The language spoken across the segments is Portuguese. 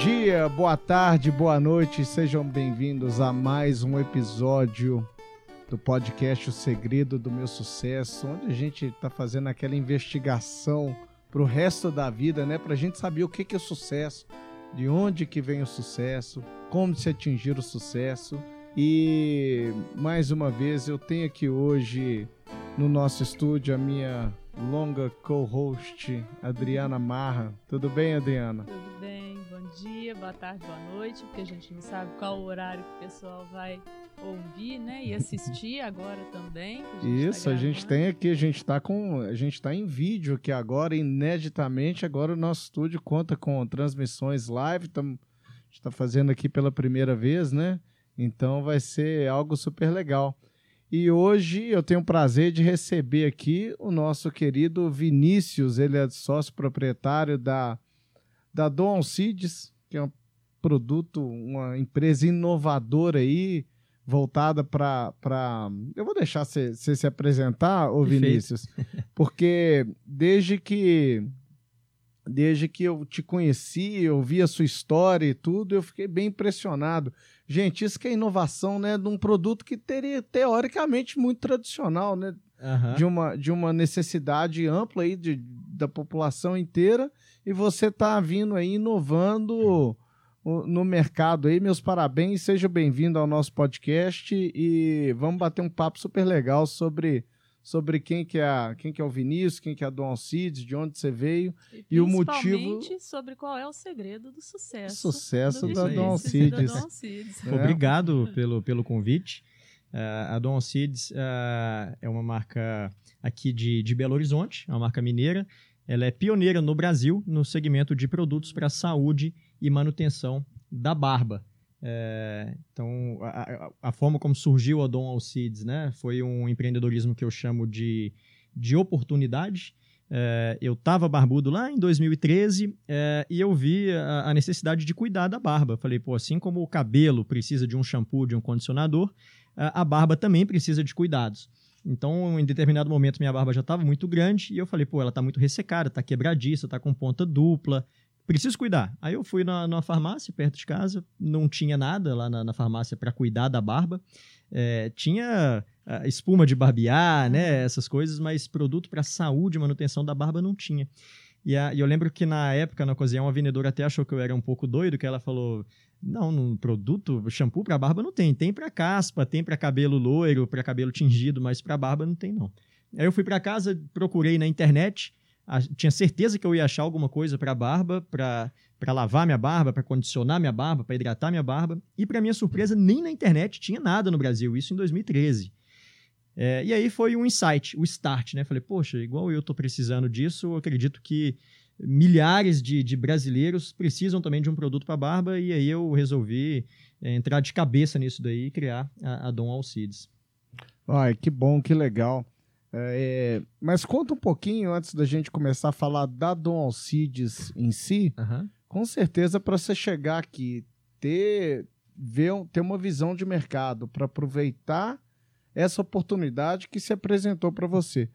dia, boa tarde, boa noite, sejam bem-vindos a mais um episódio do podcast O Segredo do Meu Sucesso, onde a gente está fazendo aquela investigação para o resto da vida, né? Para a gente saber o que, que é sucesso, de onde que vem o sucesso, como se atingir o sucesso. E mais uma vez eu tenho aqui hoje no nosso estúdio a minha longa co-host Adriana Marra. Tudo bem, Adriana? Tudo bem, dia, boa tarde, boa noite, porque a gente não sabe qual o horário que o pessoal vai ouvir, né? E assistir agora também. A Isso, tá a gente tem aqui, a gente está com. A gente tá em vídeo aqui agora, ineditamente. Agora o nosso estúdio conta com transmissões live. Tam, a gente está fazendo aqui pela primeira vez, né? Então vai ser algo super legal. E hoje eu tenho o prazer de receber aqui o nosso querido Vinícius, ele é sócio proprietário da, da Dom Seeds, que é um produto, uma empresa inovadora aí, voltada para. Eu vou deixar você se apresentar, ô Vinícius, porque desde que desde que eu te conheci, eu vi a sua história e tudo, eu fiquei bem impressionado. Gente, isso que é inovação, né? De um produto que teria, teoricamente, muito tradicional, né? Uhum. De, uma, de uma necessidade ampla aí de, da população inteira, e você está vindo aí inovando no mercado aí. Meus parabéns, seja bem-vindo ao nosso podcast e vamos bater um papo super legal sobre sobre quem que é, quem que é o Vinícius, quem que é a Dom Alcides, de onde você veio e, e o motivo sobre qual é o segredo do sucesso. Sucesso do da Dom Alcides. É. Obrigado pelo, pelo convite. Uh, a Dom Alcides uh, é uma marca aqui de, de Belo Horizonte, é uma marca mineira. Ela é pioneira no Brasil no segmento de produtos para saúde e manutenção da barba. É, então, a, a, forma como surgiu a Dom Alcides né, foi um empreendedorismo que eu chamo de, de oportunidade. É, eu estava barbudo lá em 2013 é, e eu vi a, a, necessidade de cuidar da barba. Falei, pô, assim como o cabelo precisa de um shampoo, de um condicionador, a barba também precisa de cuidados. Então, em determinado momento, minha barba já estava muito grande e eu falei, pô, ela está muito ressecada, está quebradiça, está com ponta dupla, preciso cuidar. Aí eu fui na, numa farmácia perto de casa, não tinha nada lá na, na farmácia para cuidar da barba. É, tinha espuma de barbear, né, essas coisas, mas produto para saúde e manutenção da barba não tinha. E, a, e, eu lembro que na época, na ocasião, a vendedora até achou que eu era um pouco doido, que ela falou: não, no produto, shampoo para barba não tem. Tem para caspa, tem para cabelo loiro, para cabelo tingido, mas para barba não tem, não. Aí eu fui para casa, procurei na internet, tinha certeza que eu ia achar alguma coisa para barba, para lavar minha barba, para condicionar minha barba, para hidratar minha barba. E para minha surpresa, nem na internet tinha nada no Brasil, isso em 2013. É, e aí foi um insight, o start, né? Falei, poxa, igual eu estou precisando disso, eu acredito que milhares de, de, brasileiros precisam também de um produto para barba, e aí eu resolvi é, entrar de cabeça nisso daí e criar a, a Dom Alcides. Ai, que bom, que legal. É, mas conta um pouquinho antes da gente começar a falar da Dom Alcides em si. Uhum. Com certeza, para você chegar aqui, ter, ver, ter uma visão de mercado para aproveitar essa oportunidade que se apresentou para você.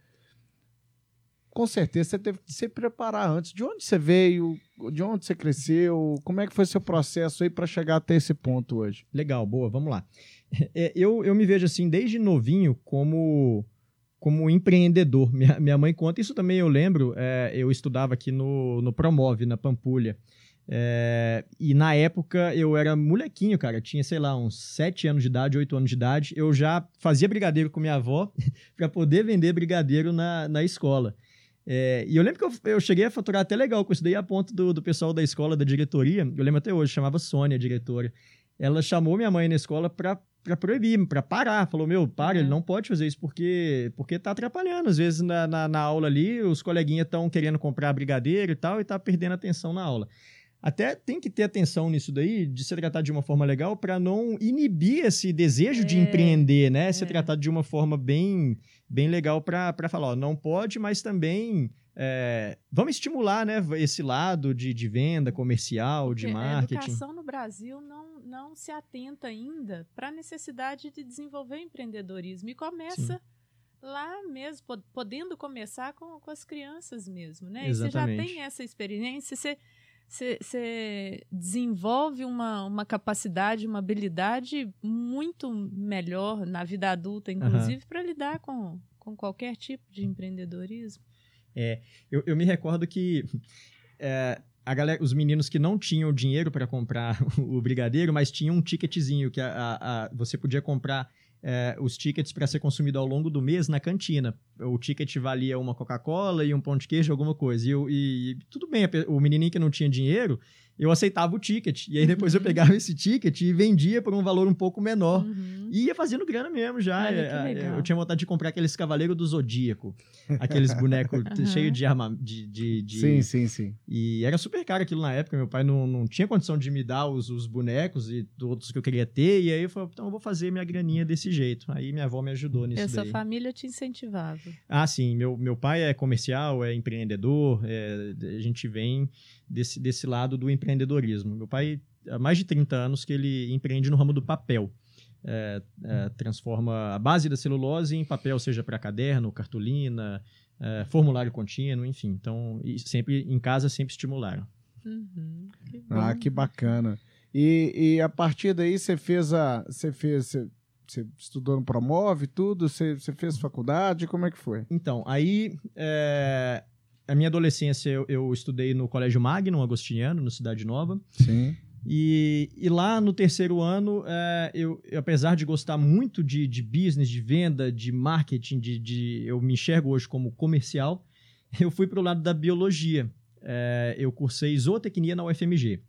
Com certeza você teve que se preparar antes. De onde você veio? De onde você cresceu? Como é que foi seu processo aí para chegar até esse ponto hoje? Legal, boa, vamos lá. É, eu, eu me vejo assim, desde novinho, como como empreendedor. Minha, minha mãe conta, isso também eu lembro, é, eu estudava aqui no, no Promove, na Pampulha. É, e na época eu era molequinho, cara. tinha, sei lá, uns 7 anos de idade, 8 anos de idade. Eu já fazia brigadeiro com minha avó para poder vender brigadeiro na, na escola. É, e eu lembro que eu, eu, cheguei a faturar até legal com isso daí a ponto do, do pessoal da escola, da diretoria. Eu lembro até hoje, chamava Sônia, a diretora. Ela chamou minha mãe na escola para para proibir, para parar. Falou, meu, para, ele uhum. não pode fazer isso porque porque tá atrapalhando. Às vezes na, na, na aula ali, os coleguinhas estão querendo comprar brigadeiro e tal, e tá perdendo atenção na aula. Até tem que ter atenção nisso daí, de ser tratado de uma forma legal, para não inibir esse desejo é, de empreender, né? É. Ser tratado de uma forma bem, bem legal para falar, ó, não pode, mas também é, vamos estimular né, esse lado de, de venda comercial, de Porque marketing. A educação no Brasil não, não se atenta ainda para a necessidade de desenvolver empreendedorismo e começa Sim. lá mesmo, podendo começar com, com as crianças mesmo. Né? Exatamente. E você já tem essa experiência, você você desenvolve uma, uma capacidade, uma habilidade muito melhor na vida adulta, inclusive, uhum. para lidar com, com qualquer tipo de empreendedorismo. É, eu, eu me recordo que é, a galera, os meninos que não tinham dinheiro para comprar o brigadeiro, mas tinham um ticketzinho que a, a, a você podia comprar é, os tickets para ser consumido ao longo do mês na cantina. O ticket valia uma Coca-Cola e um pão de queijo, alguma coisa. E, eu, e tudo bem, o menininho que não tinha dinheiro, eu aceitava o ticket. E aí depois eu uhum. pegava esse ticket e vendia por um valor um pouco menor. Uhum. E ia fazendo grana mesmo já. É, é, eu tinha vontade de comprar aqueles Cavaleiros do Zodíaco. Aqueles bonecos uhum. cheios de arma. De, de, de, Sim, sim, sim. E era super caro aquilo na época. Meu pai não, não tinha condição de me dar os, os bonecos e todos que eu queria ter. E aí eu falei, então eu vou fazer minha graninha desse jeito. Aí minha avó me ajudou nisso. E a sua família te incentivava? Ah, sim. Meu, meu pai é comercial, é empreendedor. É, a gente vem desse, desse lado do empreendedorismo. Meu pai, há mais de 30 anos que ele empreende no ramo do papel. É, é, transforma a base da celulose em papel, seja para caderno, cartolina, é, formulário contínuo, enfim. Então, sempre em casa sempre estimularam. Uhum, que ah, que bacana. E, e, a partir daí você fez a, você fez, você, você estudou no Promove, tudo, você, você fez faculdade, como é que foi? Então, aí é, a minha adolescência eu, eu, estudei no Colégio Magno, Agostiniano, no Cidade Nova. Sim. E, e lá no terceiro ano, é, eu, apesar de gostar muito de, de business, de venda, de marketing, de, de, eu me enxergo hoje como comercial, eu fui para o lado da biologia. É, eu cursei zootecnia na UFMG.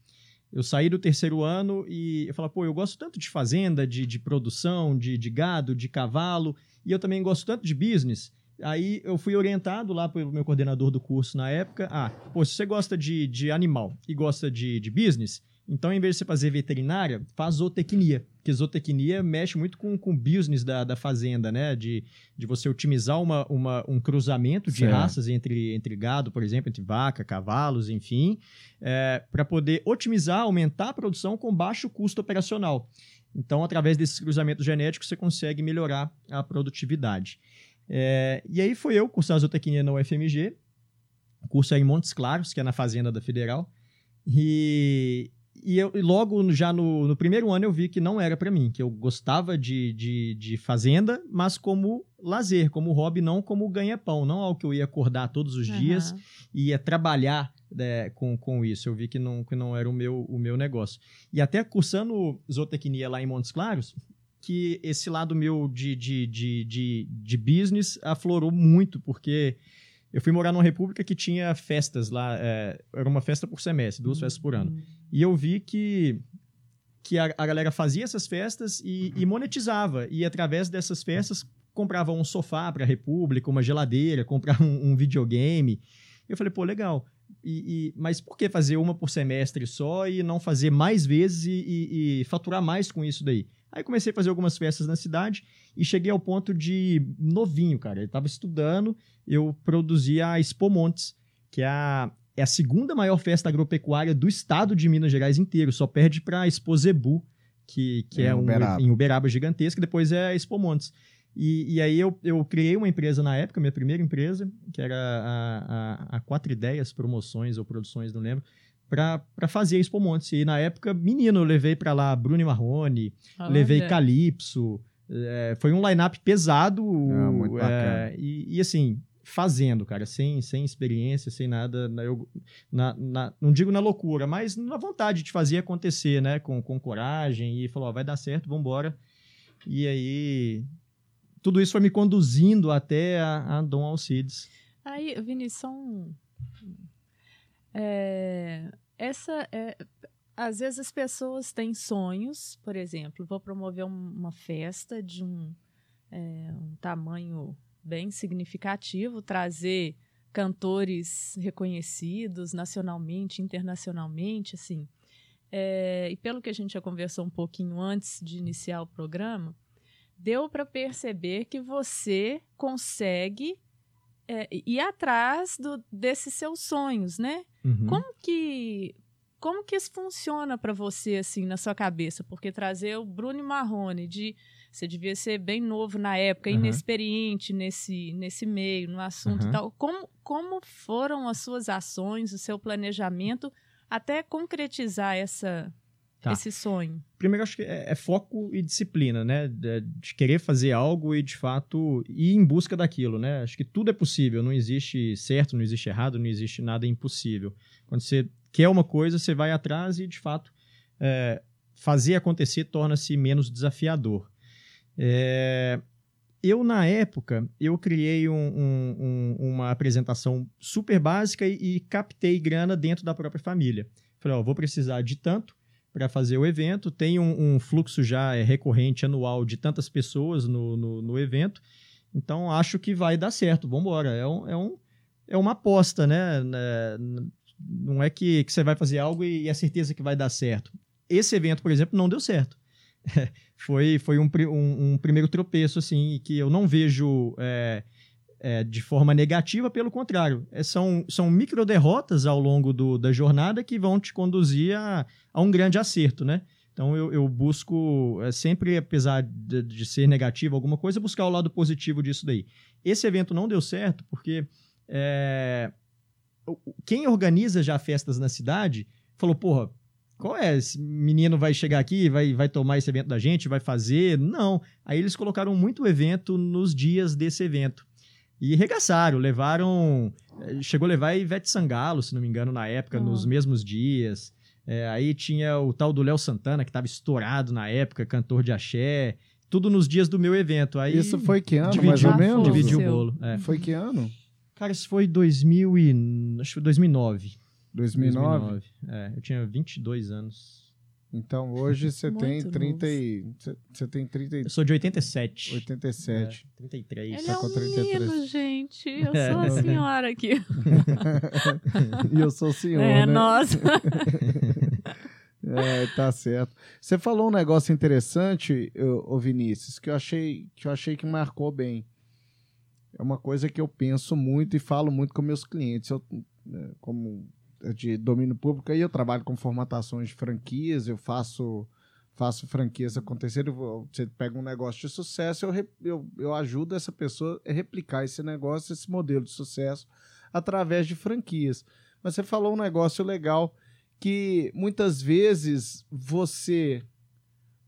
Eu saí do terceiro ano e eu falei, pô, eu gosto tanto de fazenda, de, de produção, de, de gado, de cavalo, e eu também gosto tanto de business. Aí eu fui orientado lá pelo meu coordenador do curso na época. Ah, pô, se você gosta de, de animal e gosta de, de business, então em vez de você fazer veterinária, faz zootecnia. Porque zootecnia mexe muito com, o business da, da fazenda, né? De, de você otimizar uma, uma, um cruzamento de certo. raças entre, entre gado, por exemplo, entre vaca, cavalos, enfim, é, para poder otimizar, aumentar a produção com baixo custo operacional. Então, através desses cruzamentos genéticos, você consegue melhorar a produtividade. É, e aí foi eu cursar zootecnia na UFMG, curso é em Montes Claros, que é na Fazenda da Federal, e, e eu logo já no, no primeiro ano eu vi que não era para mim, que eu gostava de, de, de, fazenda, mas como lazer, como hobby, não como ganha-pão, não algo que eu ia acordar todos os uhum. dias e ia trabalhar né, com, com isso. Eu vi que não, que não era o meu, o meu negócio. E até cursando zootecnia lá em Montes Claros, que esse lado meu de, de, de, de, de business aflorou muito, porque eu fui morar numa república que tinha festas lá, é, era uma festa por semestre, duas uhum. festas por ano. E eu vi que, que a, a galera fazia essas festas e, e, monetizava, e através dessas festas comprava um sofá para a república, uma geladeira, comprava um, um videogame. Eu falei, pô, legal. E, e, mas por que fazer uma por semestre só e não fazer mais vezes e, e, faturar mais com isso daí? Aí comecei a fazer algumas festas na cidade e cheguei ao ponto de novinho, cara. Eu estava estudando, eu produzi a Expo Montes, que é a, é a segunda maior festa agropecuária do estado de Minas Gerais inteiro. Só perde para a Expo Zebu, que, que é, é um, Uberaba. em Uberaba gigantesca, depois é a Expo Montes. E, e, aí eu, eu criei uma empresa na época, minha primeira empresa, que era a, a, a Quatro Ideias Promoções ou Produções, não lembro para fazer a Expo Montes. E na época, menino, eu levei para lá Bruno Marrone, Olha. levei Calypso. É, foi um line-up pesado. Ah, muito é, e, e, assim, fazendo, cara, sem, sem experiência, sem nada. Eu, na, na, não digo na loucura, mas na vontade de fazer acontecer, né? Com, com coragem. E falou: ó, vai dar certo, vamos embora. E aí. Tudo isso foi me conduzindo até a, a Dom Alcides. Aí, Vinícius, só um, é, essa é, às vezes as pessoas têm sonhos, por exemplo, vou promover uma festa de um, é, um tamanho bem significativo, trazer cantores reconhecidos nacionalmente, internacionalmente, assim. É, e pelo que a gente já conversou um pouquinho antes de iniciar o programa, deu para perceber que você consegue é, ir atrás do, desses seus sonhos, né? Uhum. Como que como que isso funciona para você assim na sua cabeça? Porque trazer o Bruno Marrone de você devia ser bem novo na época, uhum. inexperiente nesse nesse meio, no assunto uhum. tal. Como como foram as suas ações, o seu planejamento até concretizar essa, Tá. esse sonho? Primeiro, acho que é, é foco e disciplina, né? De, de querer fazer algo e, de fato, ir em busca daquilo, né? Acho que tudo é possível. Não existe certo, não existe errado, não existe nada impossível. Quando você quer uma coisa, você vai atrás e, de fato, é, fazer acontecer torna-se menos desafiador. É, eu, na época, eu criei um- um- um- uma apresentação super básica e, e captei grana dentro da própria família. Falei, ó, vou precisar de tanto para fazer o evento, tem um, um fluxo já é, recorrente anual de tantas pessoas no, no, no evento, então acho que vai dar certo, vamos embora. É, um, é, um, é uma aposta, né? Né, Não é que, que você vai fazer algo e é certeza que vai dar certo. Esse evento, por exemplo, não deu certo. foi foi um, um, um primeiro tropeço, assim, que eu não vejo é, é, de forma negativa, pelo contrário. É, são, são micro derrotas ao longo do, da jornada que vão te conduzir a, a um grande acerto, né? Então eu, eu busco é, sempre, apesar de, de ser negativo alguma coisa, buscar o lado positivo disso daí. Esse evento não deu certo porque é, quem organiza já festas na cidade falou, porra, qual é? Esse menino vai chegar aqui, vai, vai tomar esse evento da gente, vai fazer? Não. Aí eles colocaram muito evento nos dias desse evento. E regaçaram, levaram. eh, Chegou a levar a Ivete Sangalo, se não me engano, na época, Ah. nos mesmos dias. Eh, aí tinha o tal do Léo Santana, que estava estourado na época, cantor de axé. Tudo nos dias do meu evento. Aí Isso foi que ano, dividiu, mais ou Ah, menos? dividiu o bolo. é. Foi que ano? Cara, isso foi 2000 e... acho que foi 2009. 2009? É, eu tinha 22 anos. Então hoje você tem novo. 30 e... Você tem 30 e... Eu sou de 87. 87. É, 33. Ele tá é com um 33. menino, gente. Eu É, sou a não, senhora aqui. e eu sou o senhor, é, né? nossa. É, tá certo. Você falou um negócio interessante, ô Vinícius, que eu achei que eu achei que marcou bem. É uma coisa que eu penso muito e falo muito com meus clientes. Eu, né, como é de domínio público, aí eu trabalho com formatações de franquias, eu faço faço franquias acontecer. eu vou- Você pega um negócio de sucesso, eu, eu, eu ajudo essa pessoa a replicar esse negócio, esse modelo de sucesso, através de franquias. Mas você falou um negócio legal que muitas vezes você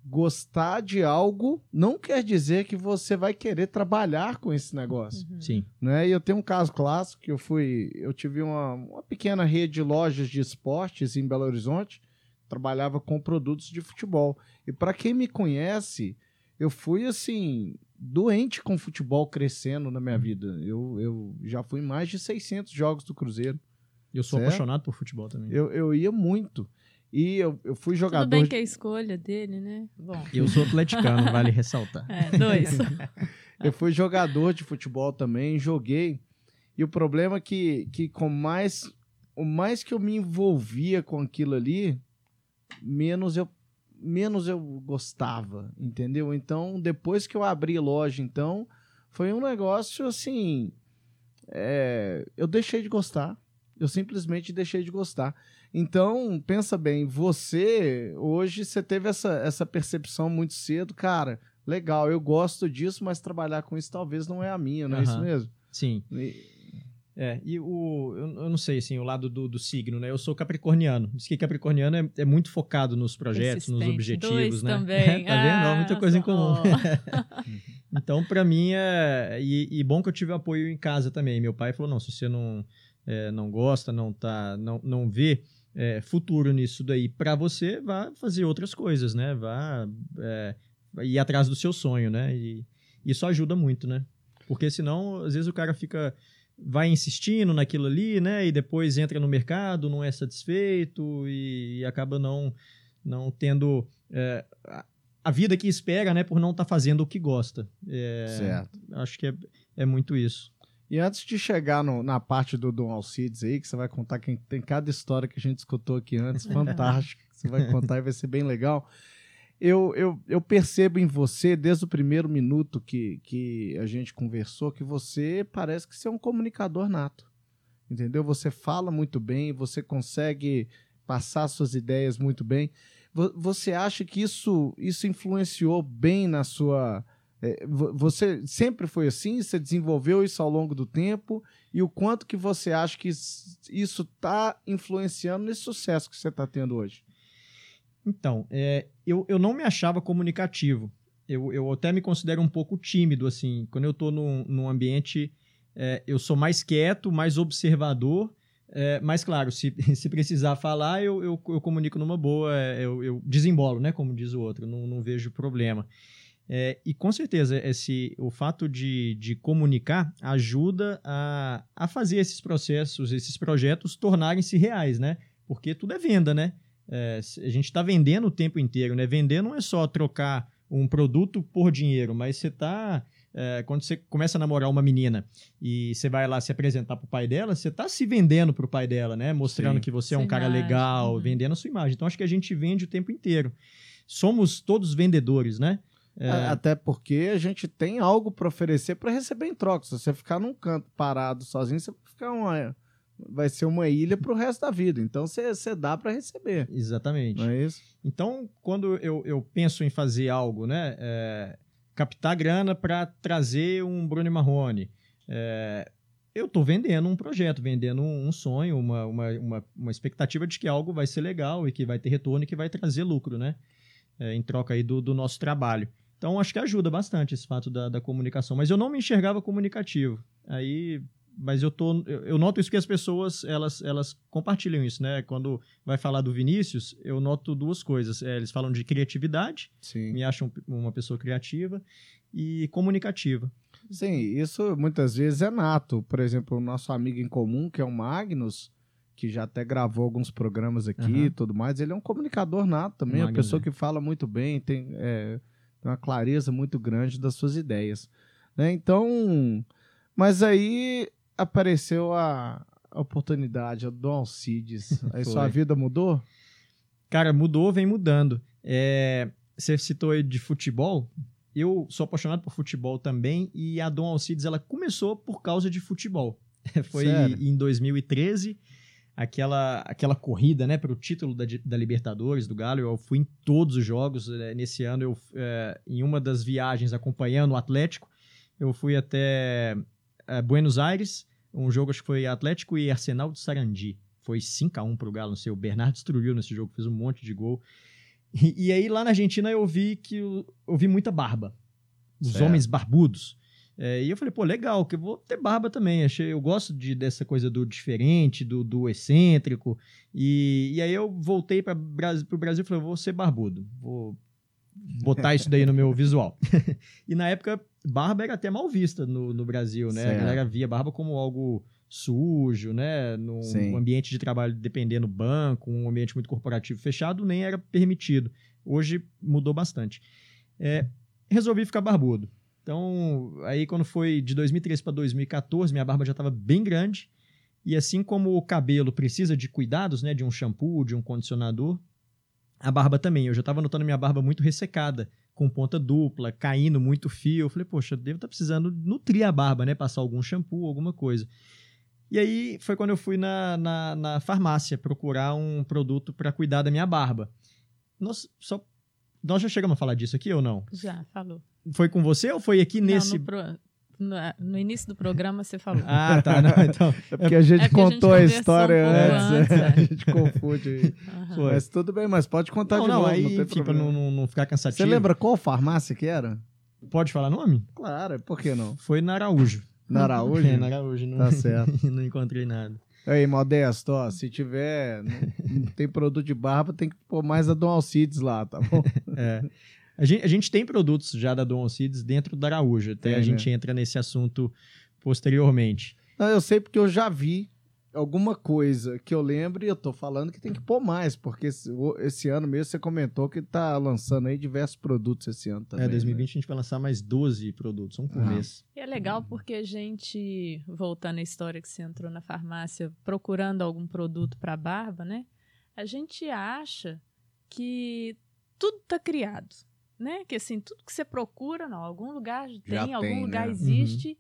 gostar de algo não quer dizer que você vai querer trabalhar com esse negócio, Uhum. Sim. né? E eu tenho um caso clássico que eu fui, eu tive uma, uma pequena rede de lojas de esportes em Belo Horizonte, trabalhava com produtos de futebol. E para quem me conhece, eu fui assim doente com futebol crescendo na minha vida. Eu, eu já fui em mais de 600 jogos do Cruzeiro. Eu sou Certo. apaixonado por futebol também. Eu, eu ia muito. E eu, eu fui jogador. Tudo bem de- que é a escolha dele, né? Bom, Eu sou atleticano, vale ressaltar. é, dois. Eu fui jogador de futebol também, joguei. E o problema é que, que com mais. O mais que eu me envolvia com aquilo ali, menos eu menos eu gostava, entendeu? Então, depois que eu abri loja, então, foi um negócio assim. é, eu deixei de gostar. Eu simplesmente deixei de gostar. Então, pensa bem, você, hoje, você teve essa, essa percepção muito cedo, cara. Legal, eu gosto disso, mas trabalhar com isso talvez não é a minha, não é isso mesmo? Sim. E- É, e o. Eu, eu não sei, assim, o lado do, do signo, né? Eu sou capricorniano. Diz que capricorniano é, é muito focado nos projetos, nos objetivos, Dois né? também. tá vendo? Muita Ah, coisa em comum. Então, pra mim, é. E, e bom que eu tive apoio em casa também. Meu pai falou: não, se você não, é, não gosta, não tá. Não, não vê é, futuro nisso daí pra você, vá fazer outras coisas, né? Vá é, ir atrás do seu sonho, né? E isso ajuda muito, né? Porque senão, às vezes, o cara fica. Vai insistindo naquilo ali, né? E depois entra no mercado, não é satisfeito e, acaba não, não tendo é, a- vida que espera, né? Por não estar fazendo o que gosta. É, Certo. Acho que é, é muito isso. E antes de chegar no- na parte do Dom Alcides aí, que você vai contar, que tem cada história que a gente escutou aqui antes, fantástica, que você vai contar e vai ser bem legal. Eu, eu, eu percebo em você, desde o primeiro minuto que, que a gente conversou, que você parece que você é um comunicador nato. Entendeu? Você fala muito bem, você consegue passar suas ideias muito bem. Vo- Você acha que isso, isso influenciou bem na sua, você sempre foi assim? Você desenvolveu isso ao longo do tempo? E o quanto que você acha que isso está influenciando nesse sucesso que você está tendo hoje? Então, é, eu, eu não me achava comunicativo. Eu, eu até me considero um pouco tímido, assim. Quando eu estou num, num ambiente, é, eu sou mais quieto, mais observador. É, mas, claro, se, se precisar falar, eu, eu, eu comunico numa boa, é, eu, eu desembolo, né? Como diz o outro, não, não vejo problema. É, e com certeza esse, o fato de, de comunicar ajuda a, a fazer esses processos, esses projetos tornarem-se reais, né? Porque tudo é venda, né? É, a gente está vendendo o tempo inteiro, né? Vender não é só trocar um produto por dinheiro, mas você está é, quando você começa a namorar uma menina e você vai lá se apresentar pro pai dela, você está se vendendo pro pai dela, né? Mostrando Sim. que você é um cara imagem. legal, uhum. vendendo a sua imagem. Então acho que a gente vende o tempo inteiro. Somos todos vendedores, né? É... Até porque a gente tem algo para oferecer para receber em troca. Se você ficar num canto parado sozinho, você vai ficar uma vai ser uma ilha para o resto da vida. Então você dá para receber. Exatamente. Não é isso? Então, quando eu, eu penso em fazer algo, né? É, captar grana para trazer um Bruno Marrone. É, eu estou vendendo um projeto, vendendo um, um sonho, uma, uma, uma, uma, expectativa de que algo vai ser legal e que vai ter retorno e que vai trazer lucro, né? É, em troca aí do, do nosso trabalho. Então, acho que ajuda bastante esse fato da, da comunicação. Mas eu não me enxergava comunicativo. Aí, mas eu tô, eu, noto isso que as pessoas elas, elas compartilham isso, né? Quando vai falar do Vinícius, eu noto duas coisas. É, eles falam de criatividade, Sim. me acham uma pessoa criativa e comunicativa. Sim, isso muitas vezes é nato. Por exemplo, o nosso amigo em comum, que é o Magnus, que já até gravou alguns programas aqui e tudo mais, ele é um comunicador nato também, uma pessoa é. que fala muito bem, tem. É, uma clareza muito grande das suas ideias. Né? Então, mas aí apareceu a, oportunidade, a Dom Alcides. Aí sua vida mudou? Cara, mudou, vem mudando. É, você citou aí de futebol. Eu sou apaixonado por futebol também e a Dom Alcides ela começou por causa de futebol. Foi Sério? em 2013 aquela, aquela corrida né, para o título da, da, Libertadores do Galo. Eu fui em todos os jogos. Né, nesse ano, eu, é, em uma das viagens acompanhando o Atlético, eu fui até é, Buenos Aires. Um jogo, acho que foi Atlético e Arsenal de Sarandi. Foi 5 a 1 para o Galo, não sei. O Bernardo destruiu nesse jogo, fez um monte de gol. E, e aí, lá na Argentina, eu vi que eu, eu vi muita barba. Os certo. homens barbudos. É, e eu falei, pô, legal, que eu vou ter barba também. Achei, eu gosto de, dessa coisa do diferente, do, do excêntrico. E, e aí eu voltei para o Brasil e falei, vou ser barbudo. Vou botar isso daí no meu visual. e na época, barba era até mal vista no, no Brasil, né? Certo. A galera via barba como algo sujo, né? Num Sim. ambiente de trabalho dependendo do banco, um ambiente muito corporativo fechado, nem era permitido. Hoje mudou bastante. É, resolvi ficar barbudo. Então, aí quando foi de 2013 para 2014, minha barba já estava bem grande. E assim como o cabelo precisa de cuidados, né, de um shampoo, de um condicionador, a barba também. Eu já estava notando minha barba muito ressecada, com ponta dupla, caindo muito fio. Eu falei, poxa, devo estar tá precisando nutrir a barba, né, passar algum shampoo, alguma coisa. E aí foi quando eu fui na, na, na farmácia procurar um produto para cuidar da minha barba. Nós, só, nós já chegamos a falar disso aqui ou não? Já, falou. Foi com você ou foi aqui não, nesse. No, pro... no, início do programa você falou. Ah, tá. Não, então... É porque a gente é contou a, gente a, história um antes. antes é. A gente confunde. Uhum. Mas tudo bem, mas pode contar não, de não, novo. Aí, não tipo, pra não, não, ficar cansativo. Você lembra qual farmácia que era? Pode falar nome? Claro, por que não? Foi na Araújo. Na Araújo? É, na Araújo. Não, tá certo. não encontrei nada. Aí, Modesto, ó, se tiver, não, tem produto de barba, tem que pôr mais a Dom Alcides lá, tá bom? é. A gente, a gente tem produtos já da Dom Alcides dentro da Araújo, até a gente né? entra nesse assunto posteriormente. Não, eu sei porque eu já vi alguma coisa que eu lembro e eu tô falando que tem que pôr mais, porque esse, esse ano mesmo você comentou que tá lançando aí diversos produtos esse ano também. É, 2020 né? a gente vai lançar mais 12 produtos, um por ah. mês. E é legal porque a gente, voltando à história que você entrou na farmácia procurando algum produto para barba, né? A gente acha que tudo tá criado né? Que assim, tudo que você procura, não, algum lugar tem, tem algum lugar né? existe uhum.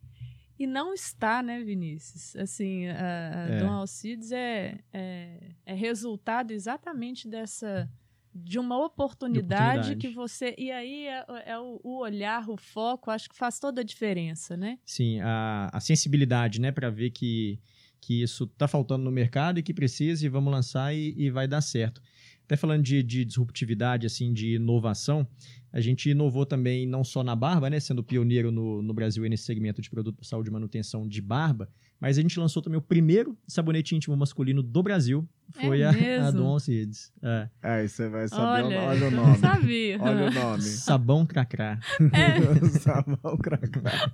e não está, né, Vinícius? Assim, a, a é. Dom Alcides é, é, é, resultado exatamente dessa de uma oportunidade, oportunidade. que você. E aí é, é o, o olhar, o foco, acho que faz toda a diferença, né? Sim, a, a sensibilidade, né, para ver que, que isso tá faltando no mercado e que precisa e vamos lançar e, e vai dar certo. Até falando de, de disruptividade, assim, de inovação, a gente inovou também não só na barba, né, sendo pioneiro no, no Brasil nesse segmento de produto para saúde e manutenção de barba, mas a gente lançou também o primeiro sabonete íntimo masculino do Brasil, foi É a, a mesmo? Dom Cids. É. Aí você vai saber, Olha, o, olha o nome. sabia. Olha o nome. Sabão cracrá. É. Sabão cracrá.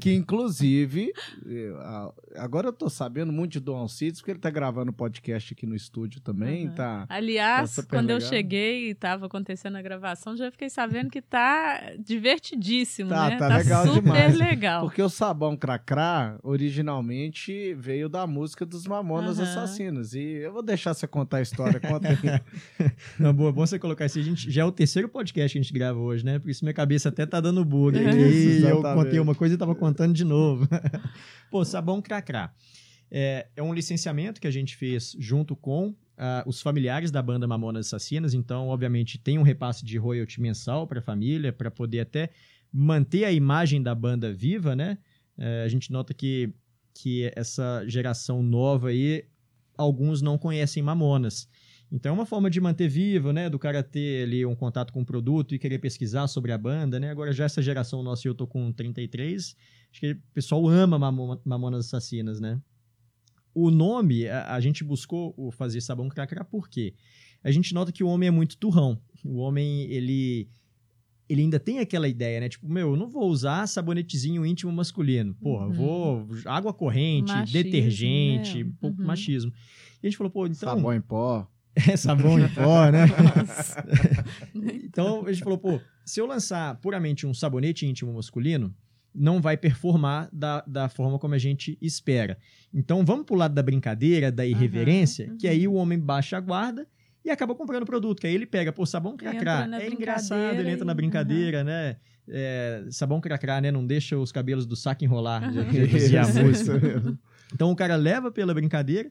que inclusive, eu- agora eu tô sabendo muito de Dom Alcides, porque ele tá gravando podcast aqui no estúdio também, Uhum. tá? Aliás, Tá quando eu legal. cheguei e estava acontecendo a gravação, já fiquei sabendo que tá divertidíssimo, Tá, né? tá legal super demais. legal. Porque o sabão cracrá originalmente veio da música dos Mamonas Aham. Assassinos. E eu vou deixar você contar a história. Conta aí. Não, boa, bom você colocar isso. A gente, já é o terceiro podcast que a gente grava hoje, né? Por isso minha cabeça até tá dando bug. É. Isso, eu contei uma coisa e tava contando de novo. Pô, sabão cracrá. É, é um licenciamento que a gente fez junto com ah, os familiares da banda Mamonas Assassinas. Então, obviamente, tem um repasse de royalty mensal para a família, para poder até manter a imagem da banda viva, né? É, a gente nota que, que essa geração nova aí, alguns não conhecem Mamonas. Então é uma forma de manter vivo, né? Do cara ter ali um contato com o produto e querer pesquisar sobre a banda, né? Agora já essa geração nossa, eu tô com 33, acho que o pessoal ama Mamo- Mamonas Assassinas, né? O nome, a, a gente buscou o fazer sabão cracra por quê? A gente nota que o homem é muito turrão. O homem, ele ele ainda tem aquela ideia, né? Tipo, meu, eu não vou usar sabonetezinho íntimo masculino. Porra, Uhum. vou água corrente, Machismo, detergente, né? um pouco Uhum. machismo. E a gente falou, pô, então Sabão em pó. é sabão em pó, né? Então a gente falou, pô, se eu lançar puramente um sabonete íntimo masculino, não vai performar da, da forma como a gente espera. Então vamos pro lado da brincadeira, da irreverência, uhum. que aí o homem baixa a guarda e acaba comprando o produto. Que aí ele pega, pô, sabão cracrá. É engraçado, ele entra na brincadeira, né? É, sabão cracrá, né? Não deixa os cabelos do saco enrolar. Uhum. já dizia a música. Então o cara leva pela brincadeira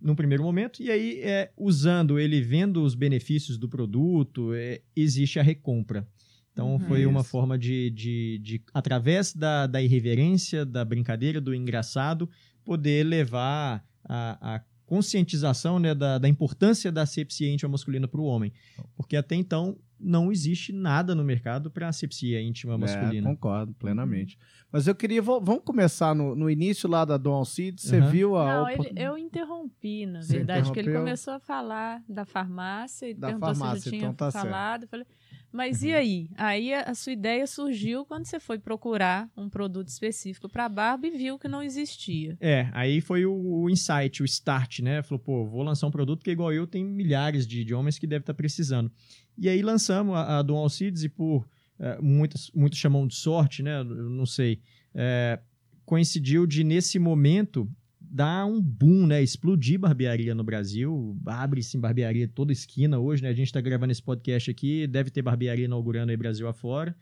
num primeiro momento e aí é, usando ele vendo os benefícios do produto é, existe a recompra. Então Uhum. foi uma Isso. forma de, de, de através da, da irreverência, da brincadeira, do engraçado, poder levar a, a conscientização né, da, da importância da asepsia íntima masculina para o homem. Porque até então não existe nada no mercado para asepsia íntima É, masculina. concordo plenamente. Mas eu queria. Vamos começar no, no início lá da Dom Alcides. Você Uhum. viu a. Não, ele- eu interrompi, na verdade, porque ele começou a falar da farmácia e Da perguntou se farmácia, eu tinha então tá certo. falado. Eu Falei, mas Uhum. e aí? Aí a, a sua ideia surgiu quando você foi procurar um produto específico para barba e viu que não existia. É, aí foi o, o insight, o start, né? Falou, pô, vou lançar um produto que igual eu tem milhares de, de homens que devem estar precisando. E aí lançamos a, a Dom Alcides e por eh, muitos, muitos chamam de sorte, né? Eu não sei. eh, coincidiu de, nesse momento, dar um boom, né? Explodir barbearia no Brasil. Abre-se em barbearia toda esquina hoje, né? A gente está gravando esse podcast aqui, deve ter barbearia inaugurando aí Brasil afora.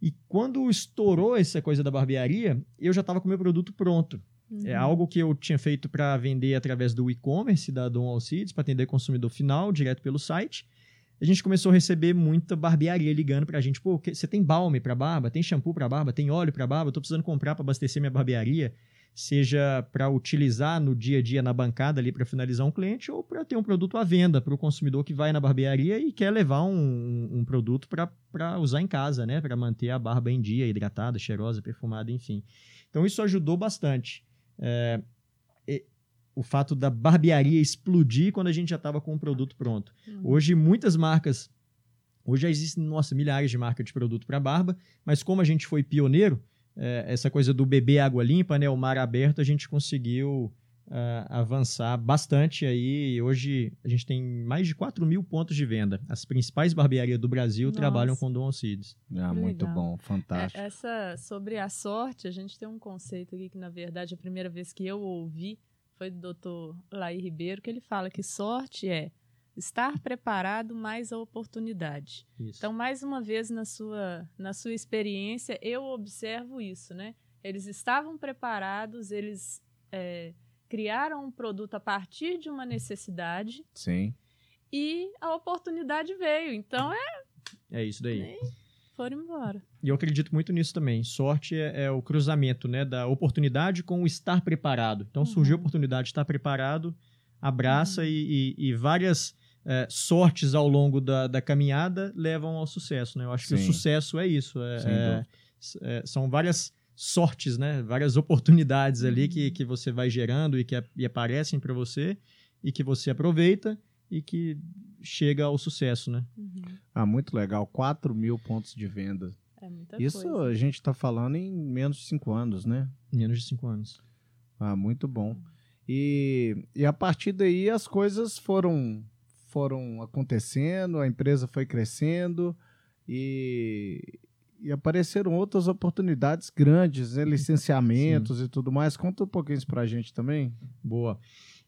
E quando estourou essa coisa da barbearia, eu já estava com o meu produto pronto. É Uhum. algo que eu tinha feito para vender através do e-commerce da Dom Alcides, para atender consumidor final, direto pelo site. A gente começou a receber muita barbearia ligando pra gente. Pô, você tem balme para barba? Tem shampoo para barba? Tem óleo para barba? Tô precisando comprar para abastecer minha barbearia. Seja para utilizar no dia a dia na bancada ali para finalizar um cliente ou para ter um produto à venda para o consumidor que vai na barbearia e quer levar um, um produto para usar em casa, né? Para manter a barba em dia, hidratada, cheirosa, perfumada, enfim. Então isso ajudou bastante. É, e- o fato da barbearia explodir quando a gente já estava com o produto pronto. Uhum. Hoje, muitas marcas. Hoje já existem, nossa, milhares de marcas de produto para barba, mas como a gente foi pioneiro, é, essa coisa do beber água limpa, né, o mar aberto, a gente conseguiu ah, avançar bastante aí. e Hoje a gente tem mais de 4 mil pontos de venda. As principais barbearias do Brasil Nossa. trabalham com Dom Alcides. Ah, muito Legal. bom, É, fantástico. essa sobre a sorte, a gente tem um conceito aqui que na verdade a primeira vez que eu ouvi foi do Dr. Laí Ribeiro, que ele fala que sorte é estar preparado mais a oportunidade. Isso. Então, mais uma vez na sua na sua experiência, eu observo isso, né? Eles estavam preparados, eles é, criaram um produto a partir de uma necessidade Sim. e a oportunidade veio. Então é. É isso daí. Nem foram embora. E eu acredito muito nisso também. Sorte é, é o cruzamento né, da oportunidade com o estar preparado. Então, surgiu a Uhum. oportunidade de estar preparado, abraça Uhum. e, e- e várias é, sortes ao longo da, da caminhada levam ao sucesso. Né? Eu acho que o Sim. sucesso é isso. é- é- é, são várias sortes, né? várias oportunidades ali que, Uhum. que você vai gerando e que a- e aparecem para você e que você aproveita e que chega ao sucesso. Né? Uhum. Ah, muito legal. 4 mil pontos de venda. É muita Isso coisa. a gente está falando em menos de 5 anos, né? Menos de cinco anos. Ah, muito bom. E, e a partir daí as coisas foram, foram acontecendo, a empresa foi crescendo e, e apareceram outras oportunidades grandes, né? licenciamentos e tudo mais. Conta um pouquinho isso pra gente também. Boa.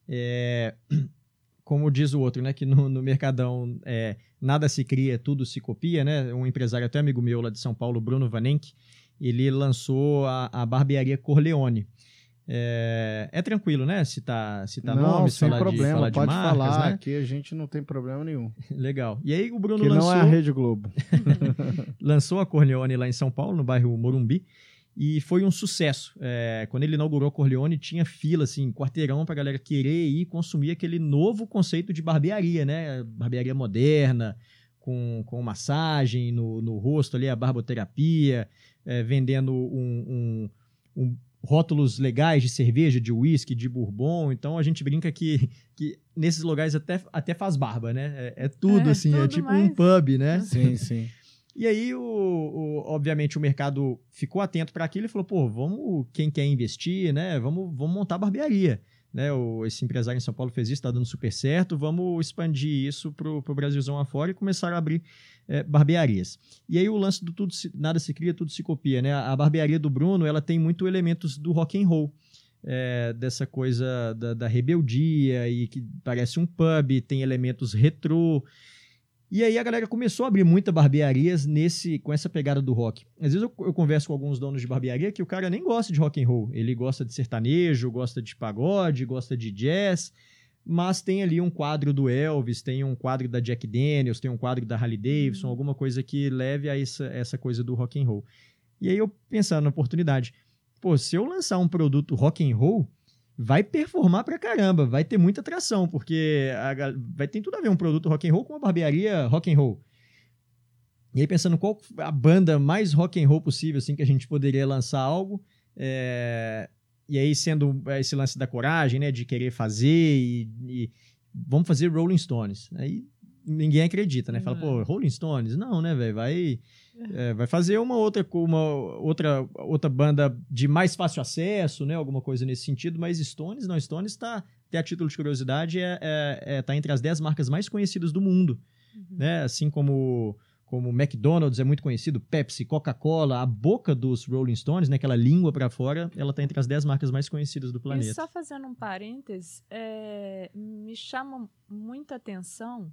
É, como diz o outro, né? Que no, no Mercadão é, nada se cria, tudo se copia, né? Um empresário até amigo meu lá de São Paulo, Bruno Vanenck, ele lançou a, a barbearia Corleone. É, é tranquilo, né? Citar, citar não, nomes, sem falar de, problema, falar de pode marcas, falar. né? Aqui a gente não tem problema nenhum. Legal. E aí o Bruno Que lançou... não é a Rede Globo. lançou a Corleone lá em São Paulo, no bairro Morumbi, e foi um sucesso. É, quando ele inaugurou a Corleone, tinha fila, assim, quarteirão pra galera querer ir consumir aquele novo conceito de barbearia, né? Barbearia moderna, com, com massagem no, no rosto ali, a barboterapia, é, vendendo um, um- um- rótulos legais de cerveja, de uísque, de bourbon. Então a gente brinca que, que nesses lugares até, até faz barba, né? É, é tudo, É, assim, é tudo tipo mais. um pub, né? Sim, sim. E aí, o, o- obviamente, o mercado ficou atento para aquilo e falou: pô, vamos, quem quer investir, né? Vamos, vamos montar barbearia. Né, o, esse empresário em São Paulo fez isso, está dando super certo. Vamos expandir isso para o Brasilzão afora e começar a abrir é, barbearias. E aí o lance do tudo se- nada se cria, tudo se copia. Né? A barbearia do Bruno ela tem muito elementos do rock and roll. é, dessa coisa da, da rebeldia e que parece um pub, tem elementos retrô. E aí a galera começou a abrir muita barbearias nesse, com essa pegada do rock. Às vezes eu, eu converso com alguns donos de barbearia que o cara nem gosta de rock and roll. Ele gosta de sertanejo, gosta de pagode, gosta de jazz, mas tem ali um quadro do Elvis, tem um quadro da Jack Daniels, tem um quadro da Harley Davidson, Uhum. alguma coisa que leve a essa, essa coisa do rock and roll. E aí eu pensando na oportunidade, pô, se eu lançar um produto rock and roll, vai performar pra caramba, vai ter muita atração, porque a vai ter tudo a ver um produto rock and roll com uma barbearia rock and roll. E aí pensando qual a banda mais rock and roll possível, assim, que a gente poderia lançar algo, é, e aí sendo esse lance da coragem, né, de querer fazer e, e vamos fazer Rolling Stones. Aí ninguém acredita, né? Fala, pô, É. Rolling Stones? Não, né, velho? Vai, é, vai fazer uma outra, uma outra, outra banda de mais fácil acesso, né? Alguma coisa nesse sentido, mas Stones, não, Stones tá, até a título de curiosidade, é, é, é- tá entre as 10 marcas mais conhecidas do mundo, Uhum. né? Assim como como McDonald's é muito conhecido, Pepsi, Coca-Cola, a boca dos Rolling Stones, né, aquela língua para fora, ela tá entre as 10 marcas mais conhecidas do E planeta. só fazendo um parênteses, é, me chama muita atenção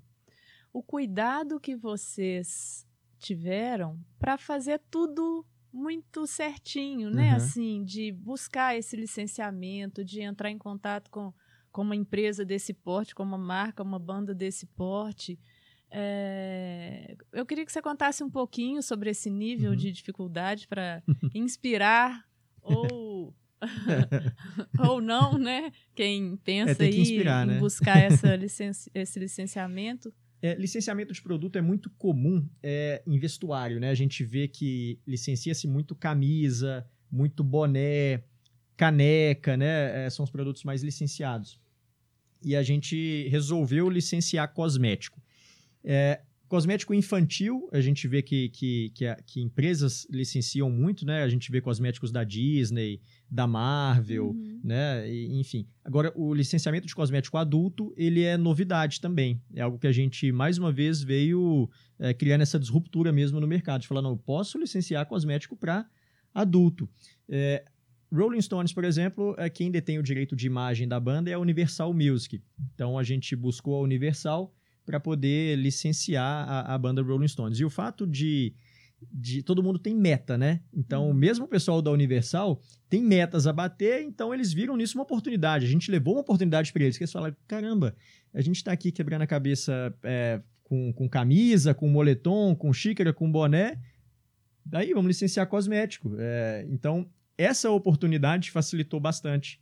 o cuidado que vocês tiveram para fazer tudo muito certinho, né? Uhum. Assim, de buscar esse licenciamento, de entrar em contato com, com uma empresa desse porte, com uma marca, uma banda desse porte. É, eu queria que você contasse um pouquinho sobre esse nível Uhum. de dificuldade para inspirar ou ou não, né? Quem pensa É, aí inspirar, em né? buscar essa licenci- esse licenciamento. É, licenciamento de produto é muito comum é, em vestuário, né? A gente vê que licencia-se muito camisa, muito boné, caneca, né? É, são os produtos mais licenciados. E a gente resolveu licenciar cosmético. É, cosmético infantil, a gente vê que, que, que, que empresas licenciam muito, né? A gente vê cosméticos da Disney, da Marvel, Uhum. né? E, enfim. Agora, o licenciamento de cosmético adulto, ele é novidade também. É algo que a gente, mais uma vez, veio é, criando essa disruptura mesmo no mercado. De falar, não, eu posso licenciar cosmético para adulto. É, Rolling Stones, por exemplo, é quem detém o direito de imagem da banda é a Universal Music. Então, a gente buscou a Universal para poder licenciar a, a banda Rolling Stones. E o fato de de todo mundo tem meta, né? Então, Uhum. mesmo o pessoal da Universal tem metas a bater, então eles viram nisso uma oportunidade. A gente levou uma oportunidade para eles, que eles falaram: caramba, a gente tá aqui quebrando a cabeça é, com, com camisa, com moletom, com xícara, com boné. Daí vamos licenciar cosmético. É, então, essa oportunidade facilitou bastante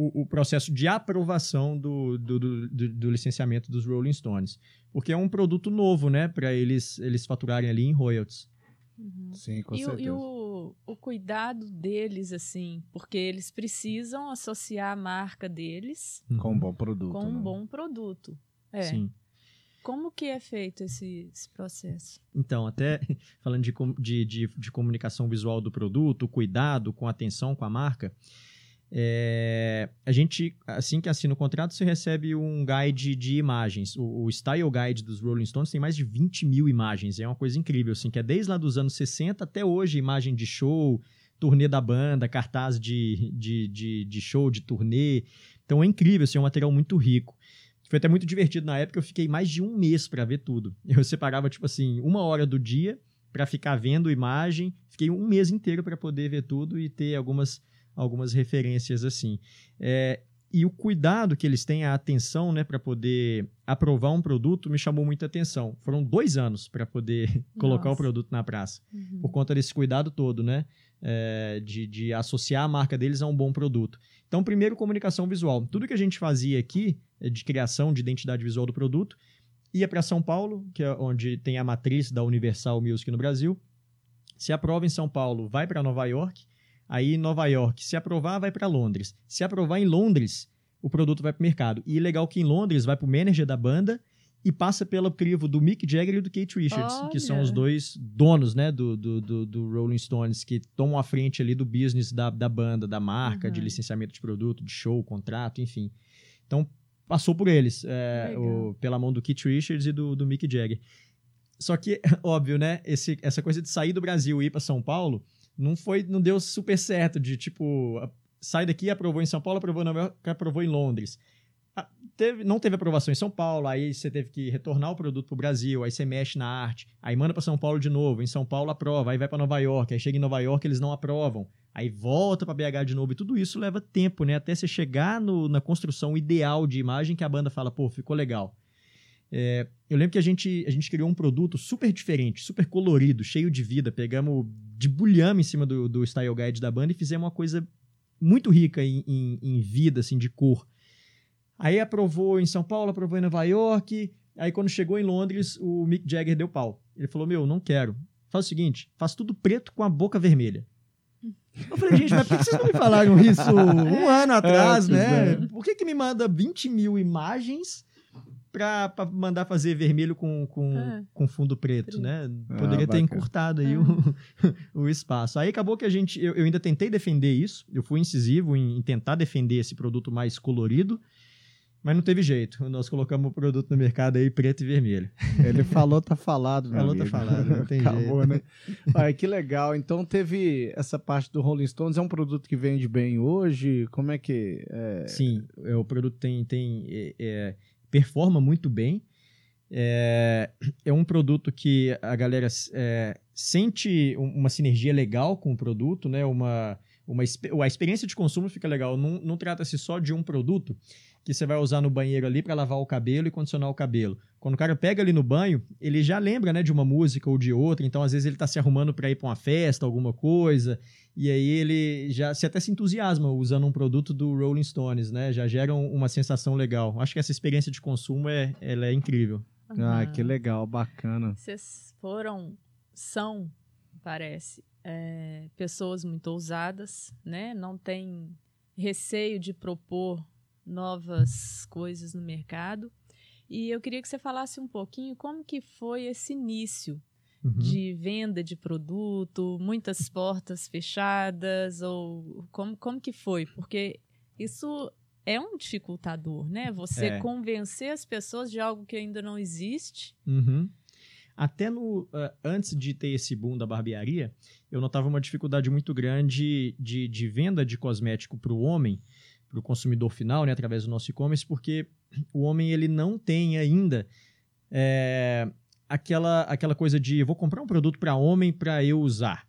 o, o processo de aprovação do, do, do, do- do licenciamento dos Rolling Stones. Porque é um produto novo, né? Para eles, eles faturarem ali em royalties. Uhum. Sim, com E, o, certeza. e o, o cuidado deles, assim, porque eles precisam associar a marca deles Com um bom produto. com um né? bom produto. É. Sim. Como que é feito esse, esse processo? Então, até falando de, com- de, de, de comunicação visual do produto, cuidado com atenção com a marca, é, a gente, assim que assina o contrato, você recebe um guide de imagens. O, o Style Guide dos Rolling Stones tem mais de 20 mil imagens. É uma coisa incrível, assim, que é desde lá dos anos 60 até hoje, imagem de show, turnê da banda, cartaz de, de, de, de show, de turnê. Então é incrível, assim, é um material muito rico. Foi até muito divertido na época, eu fiquei mais de um mês para ver tudo. Eu separava, tipo assim, uma hora do dia para ficar vendo imagem. Fiquei um mês inteiro para poder ver tudo e ter algumas, algumas referências assim. É, e o cuidado que eles têm, a atenção, né, para poder aprovar um produto, me chamou muita atenção. Foram dois anos para poder colocar o Nossa. produto na praça Uhum. por conta desse cuidado todo, né? É, de, de associar a marca deles a um bom produto. Então, primeiro, comunicação visual. Tudo que a gente fazia aqui, é, de criação de identidade visual do produto, ia para São Paulo, que é onde tem a matriz da Universal Music no Brasil. Se aprova em São Paulo, vai para Nova York. Aí, em Nova York, se aprovar, vai para Londres. Se aprovar em Londres, o produto vai para o mercado. E legal que em Londres vai para o manager da banda e passa pelo crivo do Mick Jagger e do Kate Richards, que são Olha. os dois donos né, do, do, do, do Rolling Stones, que tomam a frente ali do business da, da banda, da marca, de Uhum. licenciamento de produto, de show, contrato, enfim. Então, passou por eles, é, o- pela mão do Keith Richards e do, do Mick Jagger. Só que, óbvio, né? Esse, essa coisa de sair do Brasil e ir para São Paulo não foi, não deu super certo. De tipo, sai daqui, aprovou em São Paulo, aprovou em Nova aprovou em Londres. Teve- não teve aprovação em São Paulo, aí você teve que retornar o produto para o Brasil, aí você mexe na arte, aí manda para São Paulo de novo, em São Paulo aprova, aí vai para Nova York, aí chega em Nova York eles não aprovam, aí volta para BH de novo, e tudo isso leva tempo, né? Até você chegar no- na construção ideal de imagem que a banda fala, pô, ficou legal. É, eu lembro que a gente, a gente criou um produto super diferente, super colorido, cheio de vida. Pegamos de bulhame em cima do, do style guide da banda e fizemos uma coisa muito rica em, em, em vida, assim, de cor. Aí aprovou em São Paulo, aprovou em Nova York. Aí quando chegou em Londres, o Mick Jagger deu pau. Ele falou: Meu, não quero. Faz o seguinte, faz tudo preto com a boca vermelha. Eu falei, gente, mas por que vocês não me falaram isso um ano atrás, É, né? Por que, que me manda 20 mil imagens pra, pra mandar fazer vermelho com, com, É. com fundo preto, Preto. né? Ah, Poderia ter bacana. encurtado aí É. o, o espaço. Aí acabou que a gente. Eu, eu ainda tentei defender isso. Eu fui incisivo em, em tentar defender esse produto mais colorido. Mas não teve jeito. Nós colocamos o produto no mercado aí preto e vermelho. Ele falou, tá falado. Falou, tá amigo. falado, não tem Acabou, jeito. né? Ai, que legal. Então teve essa parte do Rolling Stones. É um produto que vende bem hoje? Como é que... É... Sim, é, o produto tem, tem é, é, performa muito bem. É, é um produto que a galera é, sente um- uma sinergia legal com o produto, né? Uma, uma, a experiência de consumo fica legal. Não, não trata-se só de um produto que você vai usar no banheiro ali para lavar o cabelo e condicionar o cabelo. Quando o cara pega ali no banho, ele já lembra, né, de uma música ou de outra. Então, às vezes ele tá se arrumando para ir para uma festa, alguma coisa, e aí ele já se até se entusiasma usando um produto do Rolling Stones, né? Já gera um- uma sensação legal. Acho que essa experiência de consumo é, ela é incrível. Ah, Aham. que legal, bacana. Vocês foram, são, parece, é, pessoas muito ousadas, né? Não tem receio de propor novas coisas no mercado. E eu queria que você falasse um pouquinho como que foi esse início Uhum. de venda de produto, muitas portas fechadas, ou como, como que foi? Porque isso é um dificultador, né? Você É. convencer as pessoas de algo que ainda não existe. Uhum. Até no, ah, antes de ter esse boom da barbearia, eu notava uma dificuldade muito grande de, de venda de cosmético para o homem, para o consumidor final, né, através do nosso e-commerce, porque o homem ele não tem ainda é, aquela, aquela coisa de vou comprar um produto para homem para eu usar.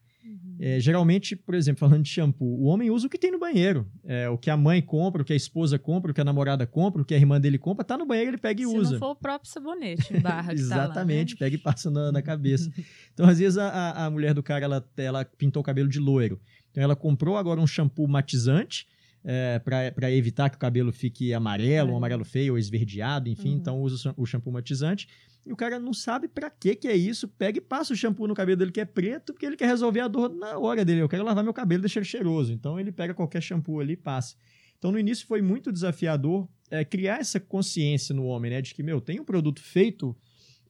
É, geralmente, por exemplo, falando de shampoo, o homem usa o que tem no banheiro. É, o que a mãe compra, o que a esposa compra, o que a namorada compra, o que a irmã dele compra, tá no banheiro, ele pega e Se usa. Se não for o próprio sabonete em barra que Exatamente, tá lá, né? pega e passa na, na cabeça. então, às vezes, a, a mulher do cara, ela, ela pintou o cabelo de loiro. Então, ela comprou agora um shampoo matizante, é, para evitar que o cabelo fique amarelo, é. um amarelo feio ou esverdeado, enfim, uhum. então usa o shampoo matizante. E o cara não sabe para que que é isso, pega e passa o shampoo no cabelo dele que é preto, porque ele quer resolver a dor na hora dele. Eu quero lavar meu cabelo e deixar ele cheiroso. Então ele pega qualquer shampoo ali e passa. Então no início foi muito desafiador é, criar essa consciência no homem, né, de que meu tem um produto feito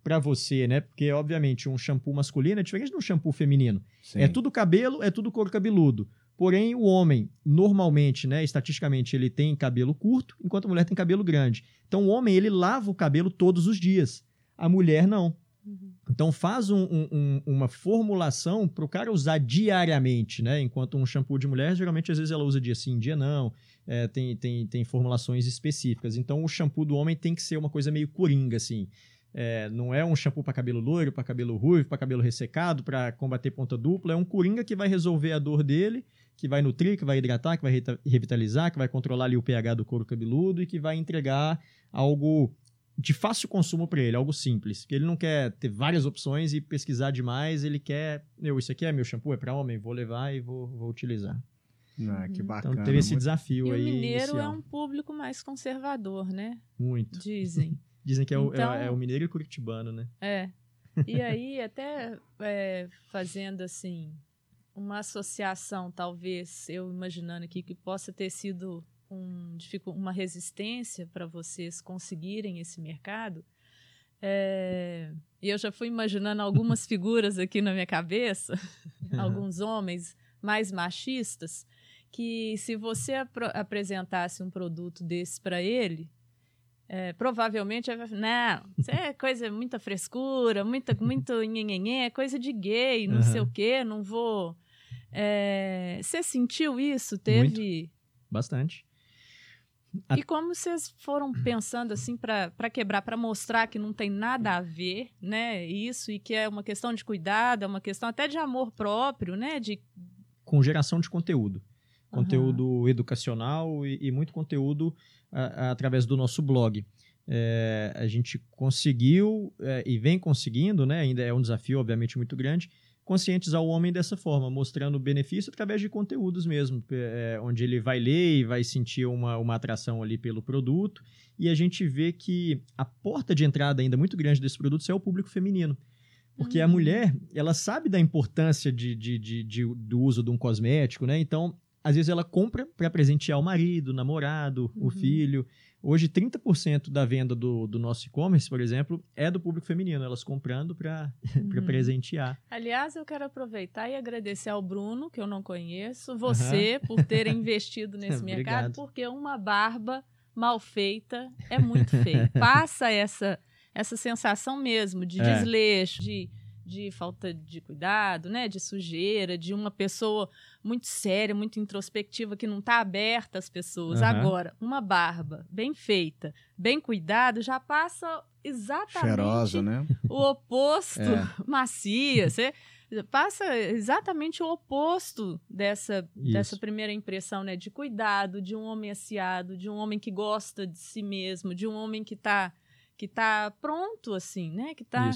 para você, né? Porque obviamente um shampoo masculino é diferente de um shampoo feminino. Sim. É tudo cabelo, é tudo couro cabeludo. Porém, o homem, normalmente, né, estatisticamente, ele tem cabelo curto, enquanto a mulher tem cabelo grande. Então, o homem, ele lava o cabelo todos os dias. A mulher, não. Uhum. Então, faz um, um, uma formulação para o cara usar diariamente, né? Enquanto um shampoo de mulher, geralmente, às vezes, ela usa dia sim, dia não. É, tem, tem, tem formulações específicas. Então, o shampoo do homem tem que ser uma coisa meio coringa, assim. É, não é um shampoo para cabelo loiro, para cabelo ruivo, para cabelo ressecado, para combater ponta dupla. É um coringa que vai resolver a dor dele que vai nutrir, que vai hidratar, que vai revitalizar, que vai controlar ali o pH do couro cabeludo e que vai entregar algo de fácil consumo para ele, algo simples. Que ele não quer ter várias opções e pesquisar demais, ele quer, meu, isso aqui é meu shampoo, é para homem, vou levar e vou, vou utilizar. Ah, que bacana. Então teve esse desafio e aí. o mineiro inicial. é um público mais conservador, né? Muito. Dizem. Dizem que é, então, o, é, é, o mineiro e o curitibano, né? É. E aí, até é, fazendo assim, uma associação, talvez, eu imaginando aqui, que possa ter sido um, uma resistência para vocês conseguirem esse mercado. É, eu já fui imaginando algumas figuras aqui na minha cabeça, uhum. alguns homens mais machistas, que se você ap apresentasse um produto desse para ele, é, provavelmente vai não, isso é coisa, muita frescura, muita, muito é coisa de gay, não uhum. sei o quê, não vou é, você sentiu isso? Teve. Muito. Bastante. E como vocês foram pensando assim para quebrar, para mostrar que não tem nada a ver, né? Isso e que é uma questão de cuidado, é uma questão até de amor próprio, né? De com geração de conteúdo, conteúdo uhum. educacional e, e, muito conteúdo a, a, através do nosso blog. É, a gente conseguiu é, e vem conseguindo, né? Ainda é um desafio, obviamente, muito grande conscientizar o homem dessa forma, mostrando o benefício através de conteúdos mesmo, é, onde ele vai ler e vai sentir uma, uma atração ali pelo produto. E a gente vê que a porta de entrada ainda muito grande desse produto é o público feminino. Porque uhum. a mulher, ela sabe da importância de, de, de, de, do uso de um cosmético, né? Então, às vezes ela compra para presentear o marido, o namorado, uhum. o filho. Hoje, 30% da venda do, do nosso e-commerce, por exemplo, é do público feminino, elas comprando para uhum. presentear. Aliás, eu quero aproveitar e agradecer ao Bruno, que eu não conheço, você, uhum. por ter investido nesse mercado, porque uma barba mal feita é muito feia. Passa essa, essa sensação mesmo de é. desleixo, de de falta de cuidado, né, de sujeira, de uma pessoa muito séria, muito introspectiva que não está aberta às pessoas. Uhum. Agora, uma barba bem feita, bem cuidado, já passa exatamente Cheirosa, né? o oposto, é. macia. Você passa exatamente o oposto dessa, dessa primeira impressão, né, de cuidado, de um homem aciado, de um homem que gosta de si mesmo, de um homem que está que tá pronto assim, né, que está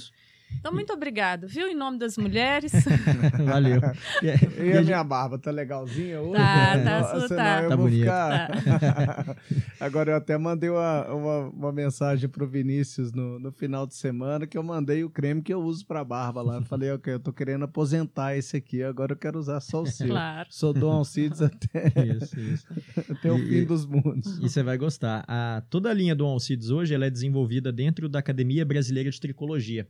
então, muito obrigado, viu? Em nome das mulheres. Valeu. E, e a minha barba, tá legalzinha hoje? Tá, tá, Senão tá. eu tá vou bonito. ficar... Tá. Agora, eu até mandei uma, uma, uma mensagem pro Vinícius no, no final de semana que eu mandei o creme que eu uso pra barba lá. Eu falei, ok, eu tô querendo aposentar esse aqui, agora eu quero usar só o seu. Claro. Sou Dom Alcides até, isso, isso. até o fim dos mundos. E você vai gostar. A, toda a linha do Alcides hoje ela é desenvolvida dentro da Academia Brasileira de Tricologia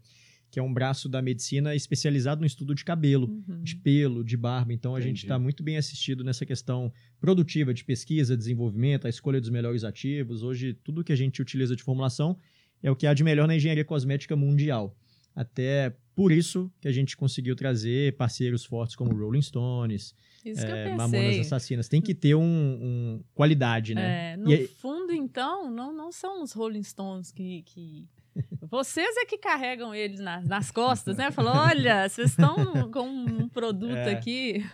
que é um braço da medicina especializado no estudo de cabelo, uhum. de pelo, de barba. Então a Entendi. gente está muito bem assistido nessa questão produtiva de pesquisa, desenvolvimento, a escolha dos melhores ativos. Hoje, tudo que a gente utiliza de formulação é o que há de melhor na engenharia cosmética mundial. Até por isso que a gente conseguiu trazer parceiros fortes como Rolling Stones, isso é, Mamonas Assassinas. Tem que ter um, um qualidade, né? É, no fundo, então, não, não são os Rolling Stones que. que... Vocês é que carregam eles nas, nas costas, né? Falou, olha, vocês estão com um produto é. aqui.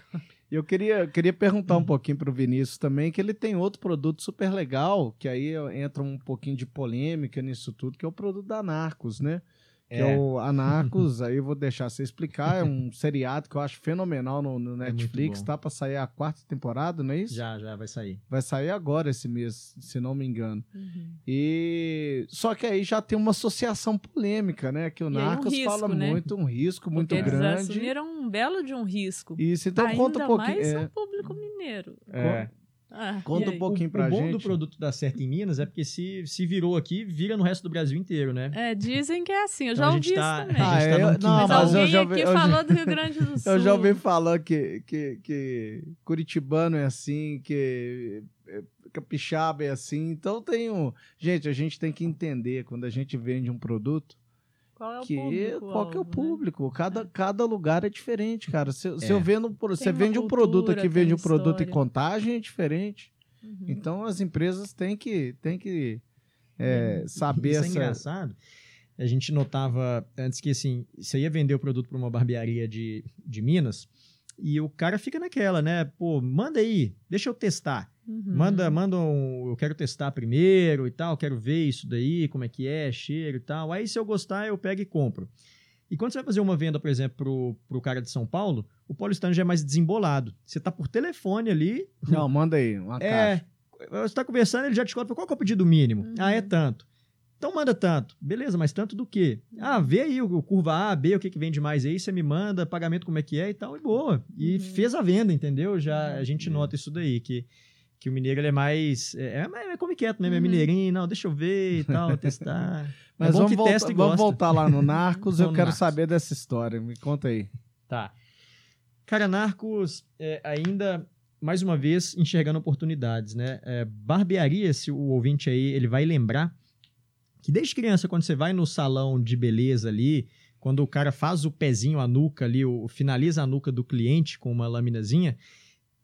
Eu queria, queria perguntar um pouquinho para o Vinícius também, que ele tem outro produto super legal, que aí entra um pouquinho de polêmica nisso tudo, que é o produto da Narcos, né? Que é, é o Anarcos, aí eu vou deixar você explicar, é um seriado que eu acho fenomenal no, no é Netflix, é tá para sair a quarta temporada, não é isso? Já, já vai sair. Vai sair agora esse mês, se não me engano. Uhum. E só que aí já tem uma associação polêmica, né, que o Narcos um risco, fala né? muito, um risco muito Porque grande. Eles assumiram um belo de um risco. Isso, então Ainda conta um pouquinho. mais é... o público mineiro. É. Ah, Conta um pouquinho pra gente. O bom do produto dar certo em Minas é porque se, se virou aqui, vira no resto do Brasil inteiro, né? É, dizem que é assim. Eu então já ouvi tá, isso também. Ah, é, tá não, mas, mas eu já ouvi, aqui eu falou já, do Rio Grande do Sul. Eu já ouvi falar que, que, que Curitibano é assim, que é, capixaba é assim. Então tem um... Gente, a gente tem que entender quando a gente vende um produto qual é o que, público? Qual que é o né? público? Né? Cada, é. cada lugar é diferente, cara. Se, é. se eu vendo, você vende um produto aqui, vende um produto em contagem, é diferente. Uhum. Então as empresas têm que, têm que é, saber Isso essa. É engraçado. A gente notava antes que assim, você ia vender o produto para uma barbearia de, de Minas e o cara fica naquela, né? Pô, manda aí, deixa eu testar. Uhum. Manda, manda um, eu quero testar primeiro e tal, quero ver isso daí, como é que é, cheiro e tal. Aí se eu gostar, eu pego e compro. E quando você vai fazer uma venda, por exemplo, pro, pro cara de São Paulo, o paulistano já é mais desembolado. Você tá por telefone ali. Não, manda aí, uma é, caixa. Você tá conversando, ele já te conta qual é o pedido mínimo. Uhum. Ah, é tanto. Então manda tanto. Beleza, mas tanto do quê? Ah, vê aí o, o curva A, B, o que, que vende mais aí, você me manda, pagamento como é que é e tal, e boa. E uhum. fez a venda, entendeu? Já uhum. a gente nota isso daí, que, que o mineiro ele é mais. É, é, é como quieto, né? É uhum. mineirinho, não, deixa eu ver e tal, testar. É Mas é vamos, volta, vamos voltar lá no Narcos, eu quero Narcos. saber dessa história. Me conta aí. Tá. Cara, Narcos é, ainda, mais uma vez, enxergando oportunidades, né? É, barbearia, se o ouvinte aí, ele vai lembrar que desde criança, quando você vai no salão de beleza ali, quando o cara faz o pezinho, a nuca ali, o, finaliza a nuca do cliente com uma laminazinha,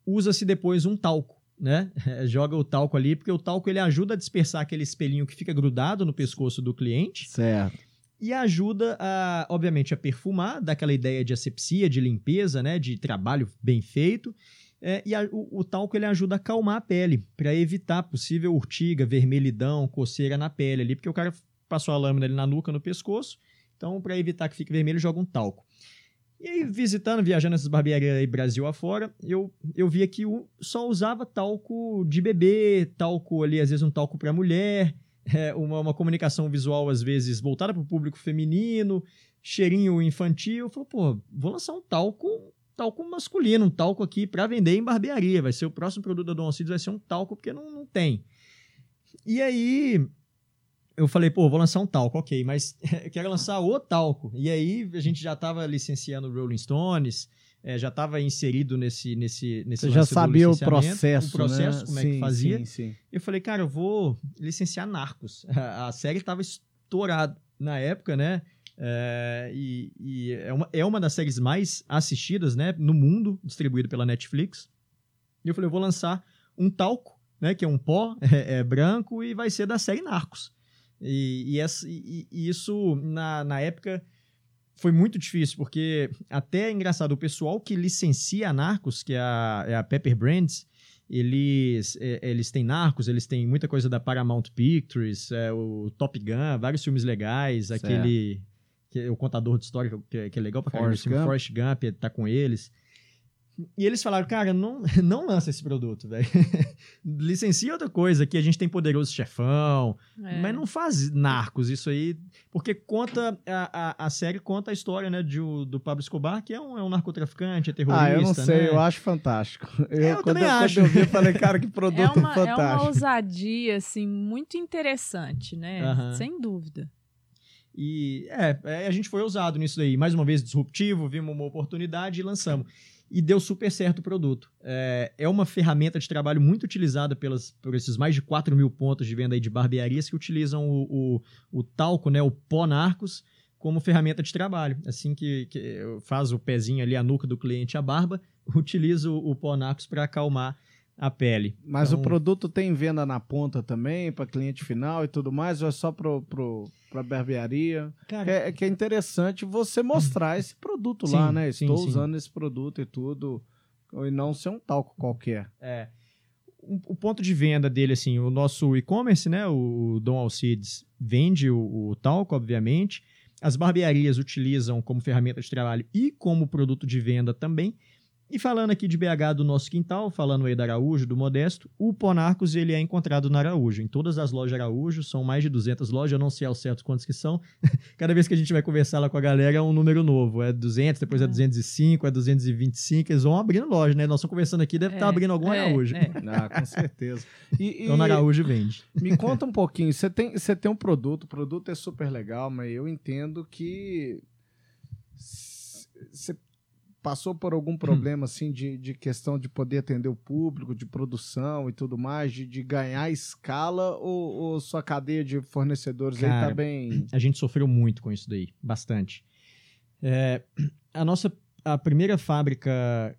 usa-se depois um talco né? Joga o talco ali, porque o talco ele ajuda a dispersar aquele espelhinho que fica grudado no pescoço do cliente. Certo. E ajuda, a, obviamente, a perfumar, daquela ideia de asepsia, de limpeza, né? De trabalho bem feito. É, e a, o, o, talco ele ajuda a acalmar a pele, para evitar possível urtiga, vermelhidão, coceira na pele ali, porque o cara passou a lâmina ali na nuca, no pescoço. Então, para evitar que fique vermelho, joga um talco. E aí, visitando, viajando essas barbearias aí Brasil afora, eu, eu via que só usava talco de bebê, talco ali, às vezes um talco para mulher, é, uma, uma comunicação visual, às vezes, voltada para o público feminino, cheirinho infantil. Falou, pô, vou lançar um talco talco masculino, um talco aqui para vender em barbearia. Vai ser o próximo produto da Don Alcides, vai ser um talco, porque não, não tem. E aí, eu falei, pô, vou lançar um talco, ok, mas eu quero lançar o talco. E aí a gente já estava licenciando Rolling Stones, é, já estava inserido nesse nesse nesse Você já sabia o processo, o processo, né? como sim, é que fazia. Sim, sim. Eu falei, cara, eu vou licenciar Narcos. A, a série estava estourada na época, né? É, e, e é, uma, é uma das séries mais assistidas, né, no mundo, distribuído pela Netflix. E eu falei, eu vou lançar um talco, né, que é um pó é, é branco e vai ser da série Narcos. E, e, essa, e, e isso, na, na época, foi muito difícil, porque até é engraçado, o pessoal que licencia a Narcos, que é a, é a Pepper Brands, eles, é, eles têm Narcos, eles têm muita coisa da Paramount Pictures, é, o Top Gun, vários filmes legais, certo. aquele... Que é o contador de história, que, é, que é legal pra caramba, o Forrest Gump tá com eles. E eles falaram, cara, não, não lança esse produto, velho. Licencia outra coisa, que a gente tem Poderoso Chefão, é. mas não faz narcos isso aí, porque conta, a, a, a, série conta a história, né, de, do Pablo Escobar, que é um, é um narcotraficante, é terrorista, Ah, eu não sei, né? eu acho fantástico. Eu, eu também eu, acho. Quando eu vi, eu falei, cara, que produto é uma, fantástico. É uma ousadia, assim, muito interessante, né, sem dúvida. E, é, é, a gente foi ousado nisso daí. Mais uma vez, disruptivo, vimos uma oportunidade e lançamos e deu super certo o produto. É, é uma ferramenta de trabalho muito utilizada pelas, por esses mais de 4 mil pontos de venda de barbearias que utilizam o, o, o talco, né, o pó narcos, como ferramenta de trabalho. Assim que, que faz o pezinho ali, a nuca do cliente, a barba, utiliza o, o pó narcos para acalmar a pele. Mas Então, o produto tem venda na ponta também, para cliente final e tudo mais, ou é só para pro, pra barbearia? Cara, É, que é interessante você mostrar esse produto Sim, lá, né? Estou sim. usando esse produto e tudo, e não ser um talco qualquer. É. O, o ponto de venda dele, assim, o nosso e-commerce, né? O Dom Alcides vende o, o talco, obviamente. As barbearias utilizam como ferramenta de trabalho e como produto de venda também. E falando aqui de BH do nosso quintal, falando aí da Araújo, do Modesto, o Ponarcos ele é encontrado na Araújo. Em todas as lojas Araújo, são mais de 200 lojas, eu não sei ao certo quantas que são. Cada vez que a gente vai conversar lá com a galera é um número novo. É 200, depois é, É. 205, é 225, eles vão abrindo loja, né? Nós estamos conversando aqui, deve estar É, abrindo algum é, Araújo. é. Ah, com certeza. E, Então na e Araújo vende. me conta um pouquinho, você tem, você tem um produto, o produto é super legal, mas eu entendo que você passou por algum problema assim de, de questão de poder atender o público, de produção e tudo mais, de, de ganhar escala ou, ou sua cadeia de fornecedores aí Cara, tá bem... A gente sofreu muito com isso daí, bastante. É, a nossa a primeira fábrica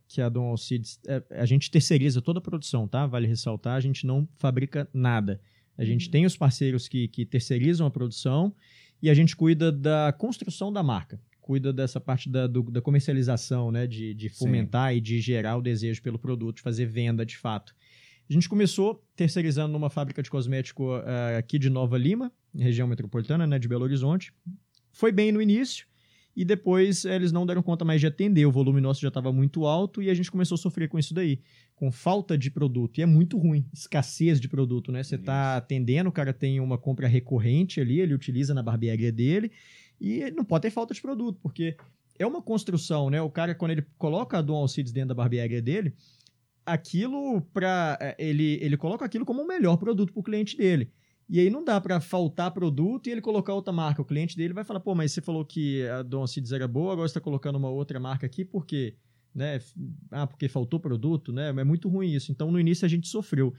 que é a Dom Alcides, é, a gente terceiriza toda a produção, tá? Vale ressaltar, a gente não fabrica nada. A gente Uhum. tem os parceiros que, que terceirizam a produção e a gente cuida da construção da marca, cuida dessa parte da, do- da comercialização, né? De, de Sim. fomentar e de gerar o desejo pelo produto, de fazer venda de fato. A gente começou terceirizando numa fábrica de cosmético eh, aqui de Nova Lima, região metropolitana, né, de Belo Horizonte. Foi bem no início e depois eles não deram conta mais de atender, o volume nosso já estava muito alto e a gente começou a sofrer com isso daí, com falta de produto. E é muito ruim, escassez de produto, né? Você está atendendo, o cara tem uma compra recorrente ali, ele utiliza na barbearia dele e não pode ter falta de produto, porque é uma construção, né? O cara, quando ele coloca a Dom Alcides dentro da barbearia dele, aquilo para ele ele coloca aquilo como o melhor produto para o cliente dele. E aí não dá para faltar produto e ele colocar outra marca. O cliente dele vai falar: "Pô, mas você falou que a Dom Alcides era boa, agora você está colocando uma outra marca aqui por quê?" Né? Ah, porque faltou produto, né? É muito ruim isso. Então no início a gente sofreu.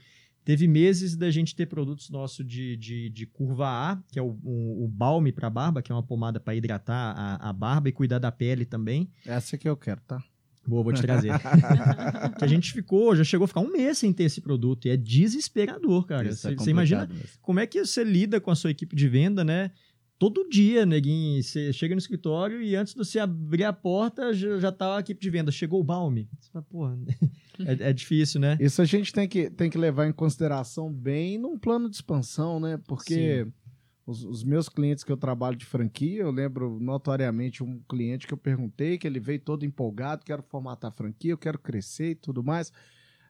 Teve meses da gente ter produtos nossos de, de, de curva A, que é o, o, o balme para barba, que é uma pomada para hidratar a, a barba e cuidar da pele também. Essa que eu quero, tá? Boa, vou te trazer. que a gente ficou, já chegou a ficar um mês sem ter esse produto. E é desesperador, cara. É Você imagina complicado mesmo. como é que você lida com a sua equipe de venda, né? Todo dia, neguinho, você chega no escritório e antes de você abrir a porta, já, já tá a equipe de venda. Chegou o balme. Você fala, porra, é, é difícil, né? Isso a gente tem que, tem que levar em consideração bem num plano de expansão, né? Porque os, os meus clientes que eu trabalho de franquia, eu lembro notoriamente um cliente que eu perguntei, que ele veio todo empolgado, quero formatar a franquia, eu quero crescer e tudo mais.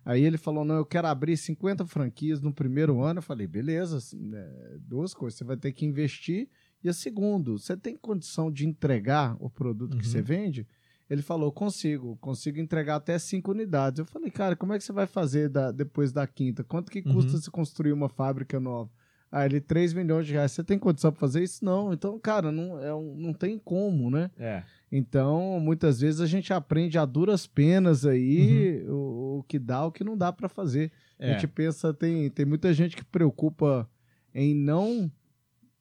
Aí ele falou, não, eu quero abrir 50 franquias no primeiro ano. Eu falei, beleza, assim, é, duas coisas, você vai ter que investir. E a segundo, você tem condição de entregar o produto Uhum. que você vende? Ele falou, consigo, consigo entregar até cinco unidades. Eu falei, cara, como é que você vai fazer da- depois da quinta? Quanto que Uhum. custa se construir uma fábrica nova? Ah, ele 3 milhões de reais. Você tem condição para fazer isso? Não. Então, cara, não, é um- não tem como, né? É. Então, muitas vezes a gente aprende a duras penas aí o, o que dá, o que não dá para fazer. A É. gente pensa, tem, tem muita gente que preocupa em não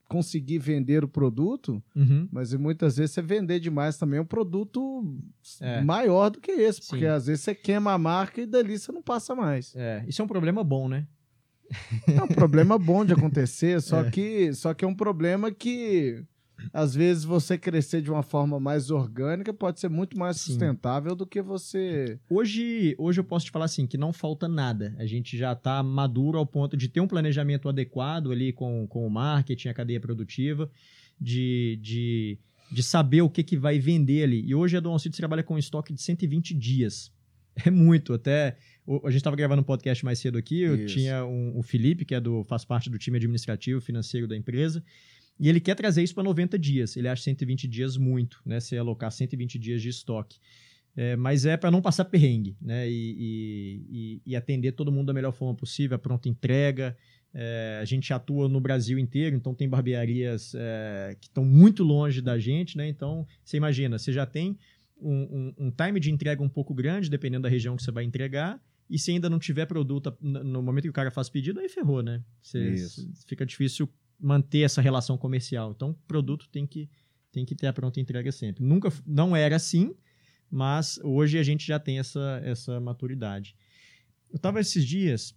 conseguir vender o produto, Uhum. mas muitas vezes você vender demais também é um produto É. maior do que esse, porque Sim. às vezes você queima a marca e dali você não passa mais. É, Isso é um problema bom, né? É um problema bom de acontecer, só, É. que, só que é um problema que às vezes você crescer de uma forma mais orgânica pode ser muito mais Sim. sustentável do que você. Hoje, hoje eu posso te falar assim, que não falta nada. A gente já está maduro ao ponto de ter um planejamento adequado ali com, com o marketing, a cadeia produtiva, de, de, de saber o que, que vai vender ali. E hoje a Dom Alcides trabalha com um estoque de 120 dias. É muito, até... A gente estava gravando um podcast mais cedo aqui, eu Isso. tinha um, o Felipe, que é do, faz parte do time administrativo financeiro da empresa, e ele quer trazer isso para 90 dias. Ele acha 120 dias muito, né? Se alocar 120 dias de estoque. É, mas é para não passar perrengue, né? E, e- e- atender todo mundo da melhor forma possível, a pronta entrega. É, a gente atua no Brasil inteiro, então tem barbearias é, que estão muito longe da gente, né? Então, você imagina, você já tem um, um- um time de entrega um pouco grande, dependendo da região que você vai entregar, e se ainda não tiver produto no momento que o cara faz pedido, aí ferrou, né? Você- Isso. fica difícil manter essa relação comercial. Então, produto tem que, tem que ter a pronta entrega sempre. Nunca, não era assim, mas hoje a gente já tem essa, essa maturidade. eu tava esses dias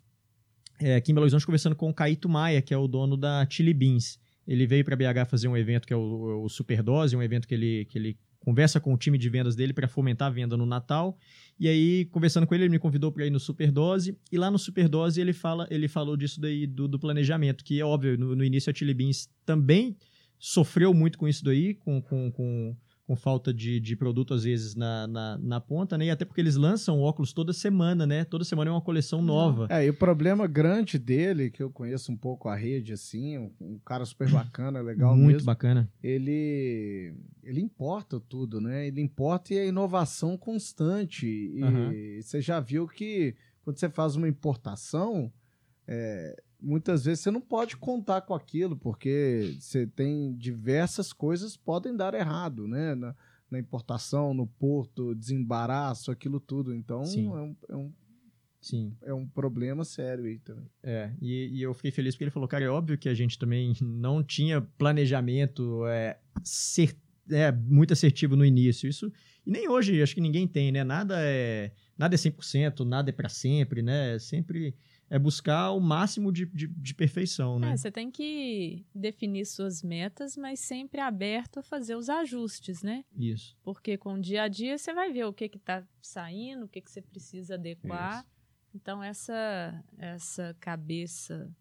é, aqui em Belo Horizonte conversando com o Caíto Maia, que é o dono da Chili Beans. Ele veio para BH fazer um evento que é o, o Superdose, um evento que ele, que ele conversa com o time de vendas dele para fomentar a venda no Natal. E aí, conversando com ele, ele me convidou para ir no Superdose. E lá no Superdose ele, fala, ele falou disso daí, do, do planejamento, que é óbvio, no, no início a Chili Beans também sofreu muito com isso daí, com, com, com com falta de, de produto, às vezes, na, na, na, ponta, né? E até porque eles lançam óculos toda semana, né? Toda semana é uma coleção nova. É, e o problema grande dele, que eu conheço um pouco a rede, assim, um, um cara super bacana, legal Muito mesmo, bacana. Ele, ele importa tudo, né? Ele importa e a inovação constante. E uhum. você já viu que quando você faz uma importação, é, muitas vezes você não pode contar com aquilo, porque você tem diversas coisas podem dar errado, né? Na, na importação, no porto, desembaraço, aquilo tudo. Então, é um, é um, Sim. É um problema sério aí também. É, e, e, eu fiquei feliz porque ele falou, cara, é óbvio que a gente também não tinha planejamento é, ser, é, muito assertivo no início. Isso, e nem hoje, acho que ninguém tem, né? Nada é, nada é 100%, nada é para sempre, né? Sempre é buscar o máximo de, de, de perfeição, né? É, você tem que definir suas metas, mas sempre aberto a fazer os ajustes, né? Isso. Porque com o dia a dia você vai ver o que está saindo, o que, que você precisa adequar. Isso. Então, essa, essa cabeça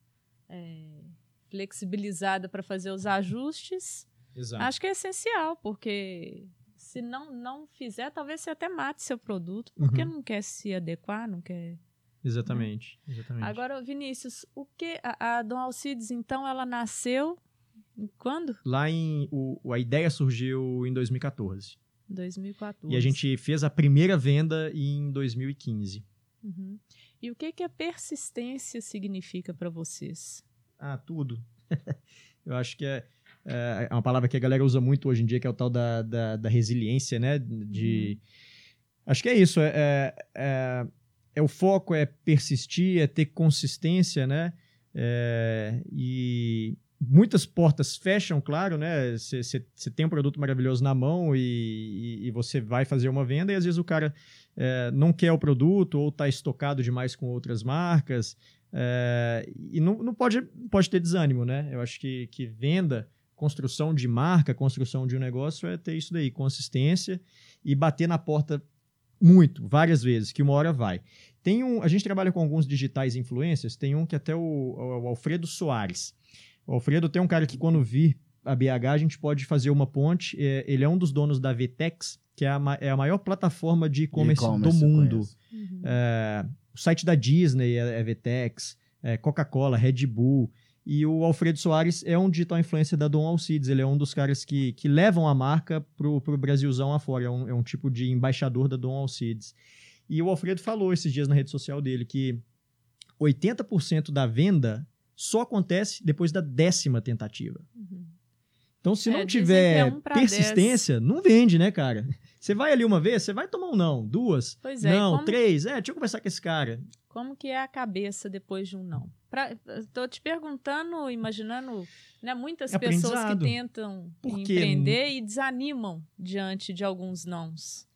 é, flexibilizada para fazer os ajustes, Exato. acho que é essencial, porque se não, não fizer, talvez você até mate seu produto, porque uhum. não quer se adequar, não quer Exatamente, exatamente. Agora, Vinícius, o que a, a Dom Alcides, então, ela nasceu quando? Lá em o, a ideia surgiu em 2014. 2014. E a gente fez a primeira venda em 2015. Uhum. E o que que a persistência significa para vocês? Ah, tudo. Eu acho que é, é, é, uma palavra que a galera usa muito hoje em dia, que é o tal da, da, da resiliência, né? De, uhum. Acho que é isso. É, é, é o foco é persistir, é ter consistência, né? É, e muitas portas fecham, claro, né? Você tem um produto maravilhoso na mão e, e, você vai fazer uma venda e às vezes o cara é, não quer o produto ou está estocado demais com outras marcas é, e não, não pode, pode ter desânimo, né? Eu acho que, que venda, construção de marca, construção de um negócio é ter isso daí, consistência e bater na porta muito, várias vezes, que uma hora vai. Tem um, a gente trabalha com alguns digitais influencers, tem um que até o, o, Alfredo Soares. O Alfredo tem um cara que quando vir a BH a gente pode fazer uma ponte. É, ele é um dos donos da VTEX, que é a, é a maior plataforma de e-commerce do mundo. Uhum. É, o site da Disney é, é VTEX, é, Coca-Cola, Red Bull. E o Alfredo Soares é um digital influencer da Dom Alcides. Ele é um dos caras que, que levam a marca pro, pro Brasilzão afora. É um, é um tipo de embaixador da Dom Alcides. E o Alfredo falou esses dias na rede social dele que 80% da venda só acontece depois da décima tentativa. Uhum. Então, se não é, tiver é um persistência, 10. não vende, né, cara? Você vai ali uma vez, você vai tomar um não, duas, pois é, não, como... três, é, deixa eu conversar com esse cara. Como que é a cabeça depois de um não? Pra, tô te perguntando, imaginando, né, muitas é pessoas que tentam empreender e desanimam diante de alguns nãos.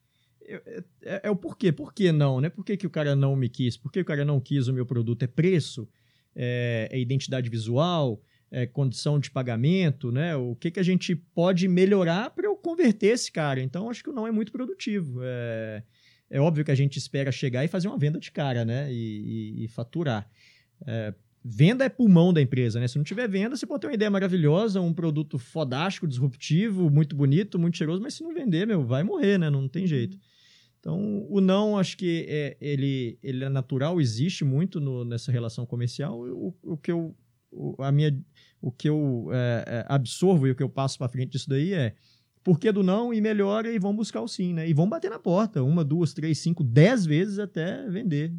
É, é, é, o porquê. Por que não, né? Por que, que o cara não me quis? Por que o cara não quis o meu produto? É preço? É, é identidade visual? É condição de pagamento, né? O que, que a gente pode melhorar para eu converter esse cara? Então, acho que o não é muito produtivo. É, é óbvio que a gente espera chegar e fazer uma venda de cara, né? E, e, e faturar. É, venda é pulmão da empresa, né? Se não tiver venda, você pode ter uma ideia maravilhosa, um produto fodástico, disruptivo, muito bonito, muito cheiroso, mas se não vender, meu, vai morrer, né? Não tem jeito. Então, o não, acho que é, ele, ele é natural, existe muito no, nessa relação comercial. O, o que eu, o, a minha, o que eu é, é, absorvo e o que eu passo para frente disso daí é por que do não e melhora e vão buscar o sim, né? E vão bater na porta, uma, duas, três, cinco, dez vezes até vender.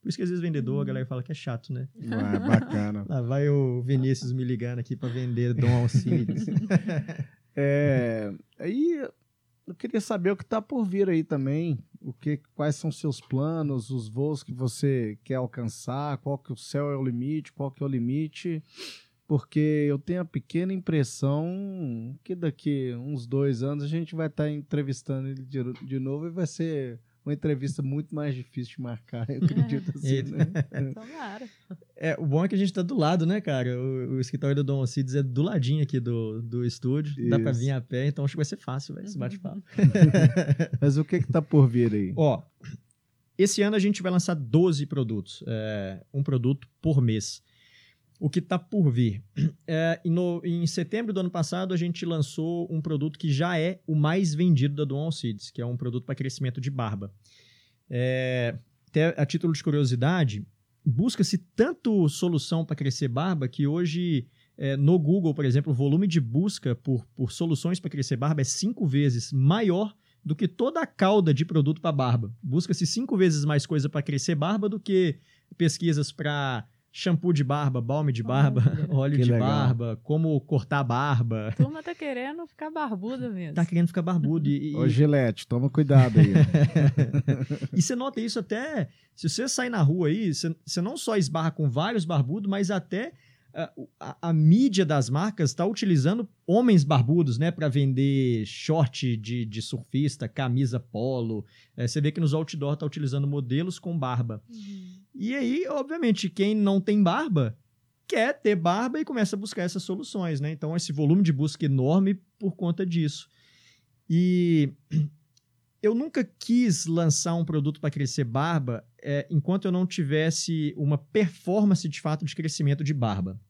Por isso que às vezes vendedor, a uhum. galera fala que é chato, né? Ah, bacana. Lá vai o Vinícius me ligando aqui para vender Dom Alcides. é, aí eu queria saber o que está por vir aí também. O que, quais são seus planos, os voos que você quer alcançar, qual que o céu é o limite, qual que é o limite. Porque eu tenho a pequena impressão que daqui uns dois anos a gente vai estar tá entrevistando ele de, de novo e vai ser uma entrevista muito mais difícil de marcar, eu acredito assim, Eita. né? Tomara. É, o bom é que a gente tá do lado, né, cara? O, o escritório do Dom Alcides é do ladinho aqui do, do estúdio. Dá pra Isso. vir a pé, então acho que vai ser fácil, velho, esse bate-papo. Mas o que que tá por vir aí? Ó, esse ano a gente vai lançar 12 produtos, é, um produto por mês. O que está por vir? É, em, no- em setembro do ano passado, a gente lançou um produto que já é o mais vendido da Dual Seeds, que é um produto para crescimento de barba. É, até a título de curiosidade, busca-se tanto solução para crescer barba que hoje, é, no Google, por exemplo, o volume de busca por, por soluções para crescer barba é cinco vezes maior do que toda a cauda de produto para barba. Busca-se cinco vezes mais coisa para crescer barba do que pesquisas para shampoo de barba, balme de barba, Olha. óleo de legal. barba, como cortar barba. A turma tá querendo ficar barbuda mesmo. Tá querendo ficar barbudo. E, e- Ô, Gilete, toma cuidado aí. e você nota isso até. Se você sair na rua aí, você, não só esbarra com vários barbudos, mas até a, a mídia das marcas está utilizando homens barbudos, né, para vender short de, de surfista, camisa polo. Eh, você vê que nos outdoor tá utilizando modelos com barba. Uhum. E aí, obviamente, quem não tem barba quer ter barba e começa a buscar essas soluções, né? Então, esse volume de busca enorme por conta disso. E eu nunca quis lançar um produto para crescer barba é, enquanto eu não tivesse uma performance de fato de crescimento de barba.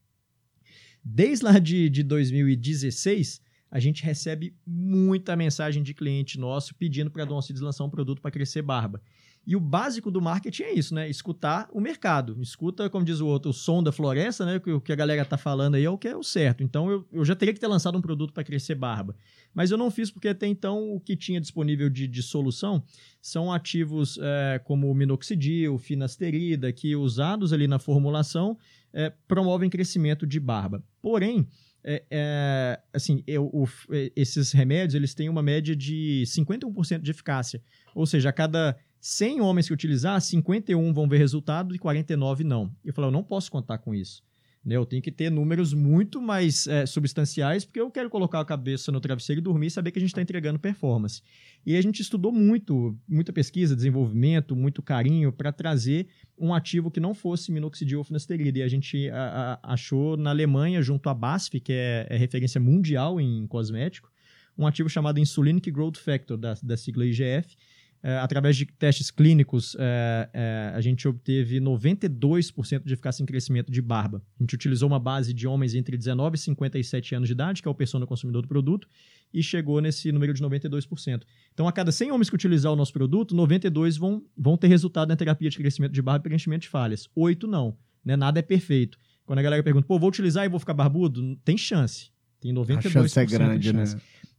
Desde lá de, de 2016, a gente recebe muita mensagem de cliente nosso pedindo para a Don Cides lançar um produto para crescer barba. E o básico do marketing é isso, né? Escutar o mercado. Escuta, como diz o outro, o som da floresta, né? O que a galera tá falando aí é o que é o certo. Então eu, eu já teria que ter lançado um produto para crescer barba. Mas eu não fiz porque até então o que tinha disponível de, de solução são ativos é, como minoxidil, finasterida, que usados ali na formulação é, promovem crescimento de barba. Porém, é, é, assim, eu- o- esses remédios eles têm uma média de 51% de eficácia. Ou seja, a cada 100 homens que utilizar, 51 vão ver resultado e 49 não. Eu falei, eu não posso contar com isso. Né? Eu tenho que ter números muito mais é, substanciais, porque eu quero colocar a cabeça no travesseiro e dormir e saber que a gente está entregando performance. E a gente estudou muito, muita pesquisa, desenvolvimento, muito carinho para trazer um ativo que não fosse minoxidil ou finasterida. E a gente a- a- achou na Alemanha, junto à BASF, que é, é referência mundial em cosmético, um ativo chamado Insulinic Growth Factor, da, da sigla IGF, é, através de testes clínicos, é, é, a gente obteve 92% de eficácia em crescimento de barba. A gente utilizou uma base de homens entre 19 e 57 anos de idade, que é o persona consumidor do produto, e chegou nesse número de 92%. Então, a cada 100 homens que utilizar o nosso produto, 92 vão, vão ter resultado na terapia de crescimento de barba e preenchimento de falhas. 8 não. Né? Nada é perfeito. Quando a galera pergunta, pô, vou utilizar e vou ficar barbudo? Tem chance. Tem 92% A chance é de grande, né?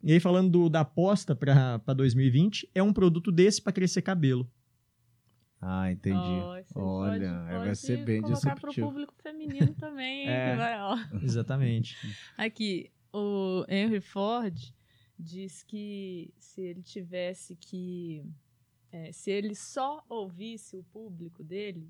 E aí, falando do- da aposta para 2020, é um produto desse para crescer cabelo. Ah, entendi. Ó, você Olha, pode- aí vai pode ser bem colocar pro disruptivo. público feminino também, hein? É. que vai, ó. Exatamente. Aqui, o Henry Ford diz que se ele tivesse que. é, se ele só ouvisse o público dele,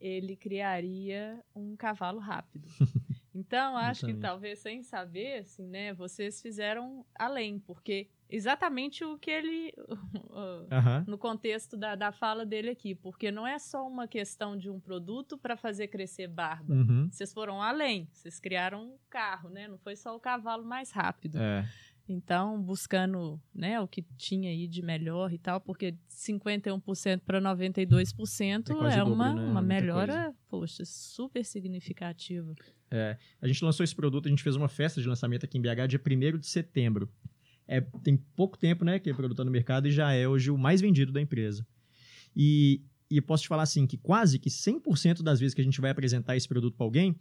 ele criaria um cavalo rápido. Então, acho que Exatamente. talvez sem saber, assim, né, vocês fizeram além, porque exatamente o que ele. Aham. no contexto da, da fala dele aqui, porque não é só uma questão de um produto para fazer crescer barba. Uhum. Vocês foram além, vocês criaram um carro, né? Não foi só o cavalo mais rápido. É. Então, buscando né, o que tinha aí de melhor e tal, porque 51% para 92% É é, o dobro, uma, né? uma melhora, poxa, super significativa. A gente lançou esse produto, a gente fez uma festa de lançamento aqui em BH dia 1 de setembro. É, tem pouco tempo, né, que o produto tá no mercado e já é hoje o mais vendido da empresa. E, e posso te falar assim, que quase que 100% das vezes que a gente vai apresentar esse produto para alguém,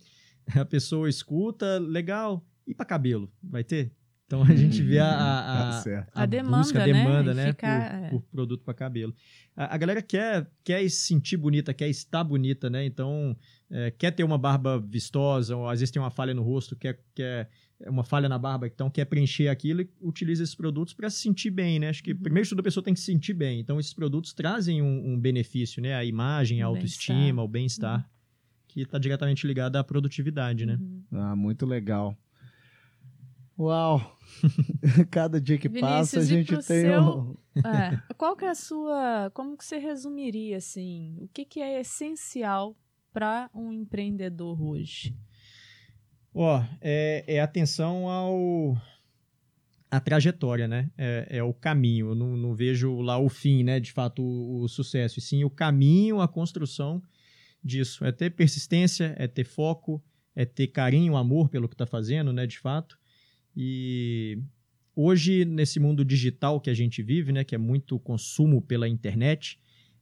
a pessoa escuta, legal, e para cabelo? Vai ter? Então a gente vê a, a, Tá certo. A demanda, busca, a né? demanda, E né, fica- por, é. por produto para cabelo. A, a galera quer, quer se sentir bonita, quer estar bonita, né? Então, é, quer ter uma barba vistosa, ou às vezes tem uma falha no rosto, quer, quer uma falha na barba, então quer preencher aquilo e utiliza esses produtos para se sentir bem, né? Acho que Uhum. primeiro de tudo a pessoa tem que se sentir bem. Então, esses produtos trazem um, um benefício, né? A imagem, a O autoestima, bem-estar. o bem-estar, que está diretamente ligado à produtividade, né? Uhum. Ah, muito legal. Uau! Cada dia que Vinícius, passa a gente tem seu- um... É, qual que é a sua. Como que você resumiria assim? O que, que é essencial para um empreendedor hoje? Ó, é, é atenção ao a trajetória, né? É, é o caminho. Eu não, não vejo lá o fim, né? De fato, o, o sucesso. E sim o caminho, a construção disso. É ter persistência, é ter foco, é ter carinho, amor pelo que está fazendo, né? De fato. E hoje, nesse mundo digital que a gente vive, né? Que é muito consumo pela internet,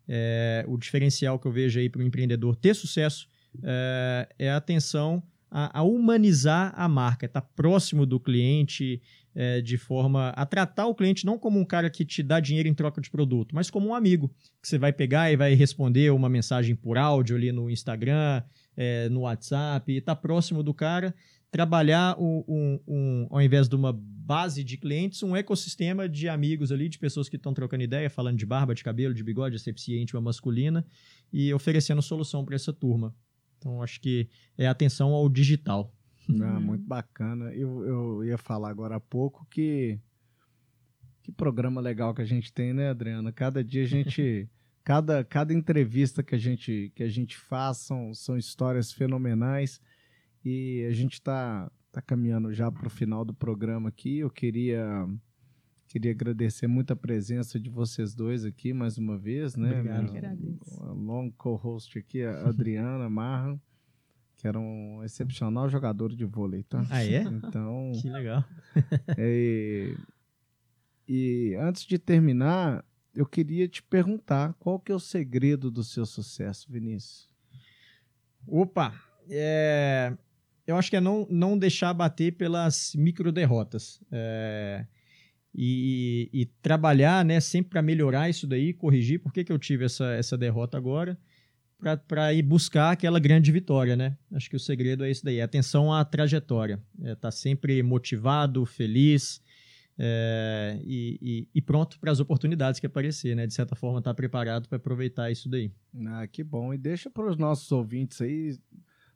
é, o diferencial que eu vejo aí para o empreendedor ter sucesso é, é a atenção a, a humanizar a marca, estar próximo do cliente é, de forma a tratar o cliente não como um cara que te dá dinheiro em troca de produto, mas como um amigo que você vai pegar e vai responder uma mensagem por áudio ali no Instagram, é, no WhatsApp, estar próximo do cara, trabalhar um, um- um- ao invés de uma base de clientes, um ecossistema de amigos ali, de pessoas que estão trocando ideia, falando de barba, de cabelo, de bigode, asepsia íntima masculina e oferecendo solução para essa turma. Então, acho que é atenção ao digital. Ah, Uhum. muito bacana. Eu, eu ia falar agora há pouco que que programa legal que a gente tem, né, Adriana? Cada dia a gente, cada, cada entrevista que a gente que a gente faz são, são histórias fenomenais e a gente está tá caminhando já para o final do programa aqui. Eu queria queria agradecer muito a presença de vocês dois aqui mais uma vez, né? Obrigado. A long co-host aqui, a Adriana Marra, que era um excepcional jogador de vôlei, tá? Ah, é? Então, Que legal. é, e antes de terminar, eu queria te perguntar qual que é o segredo do seu sucesso, Vinícius? Opa! é, eu acho que é não, não deixar bater pelas micro derrotas. É, e, e trabalhar né, sempre para melhorar isso daí, corrigir. Por que, que eu tive essa, essa derrota agora? Para ir buscar aquela grande vitória, né? Acho que o segredo é isso daí. Atenção à trajetória. É, tá sempre motivado, feliz é, e, e- e pronto para as oportunidades que aparecer, né? De certa forma, tá preparado para aproveitar isso daí. Ah, que bom. E deixa para os nossos ouvintes aí.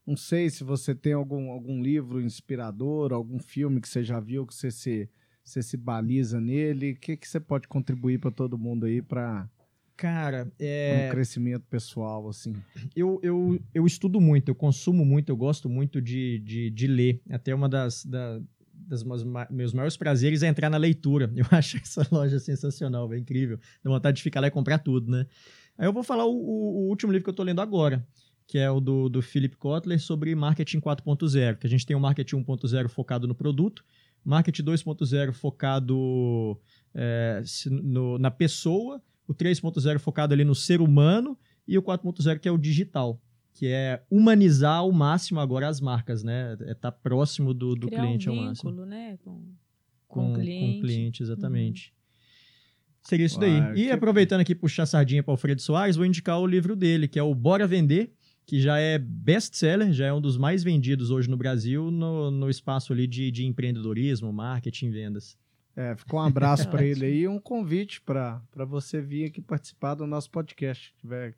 Não sei se você tem algum, algum livro inspirador, algum filme que você já viu, que você se, você se baliza nele. O que, que você pode contribuir para todo mundo aí para Cara, é. um crescimento pessoal, assim? eu, eu, eu estudo muito, eu consumo muito, eu gosto muito de, de, de ler. Até uma das, da- das meus, meus maiores prazeres é entrar na leitura. Eu acho essa loja sensacional, é incrível. Dá vontade de ficar lá e comprar tudo, né? Aí eu vou falar o, o- o último livro que eu tô lendo agora, que é o do, do Philip Kotler sobre marketing 4.0, que a gente tem o marketing 1.0 focado no produto, marketing 2.0 focado é, no- na pessoa, o 3.0 focado ali no ser humano e o 4.0 que é o digital, que é humanizar ao máximo agora as marcas, né? É estar próximo do, do Criar cliente um ao máximo. vínculo, né? Com, Com, com o cliente. com o cliente, exatamente. Seria isso daí. Ah, e que- aproveitando aqui puxar a sardinha para o Alfredo Soares, vou indicar o livro dele, que é o Bora Vender, que já é best-seller, já é um dos mais vendidos hoje no Brasil, no, no espaço ali de, de empreendedorismo, marketing, vendas. É, ficou um abraço para ele aí e um convite para você vir aqui participar do nosso podcast. Se tiver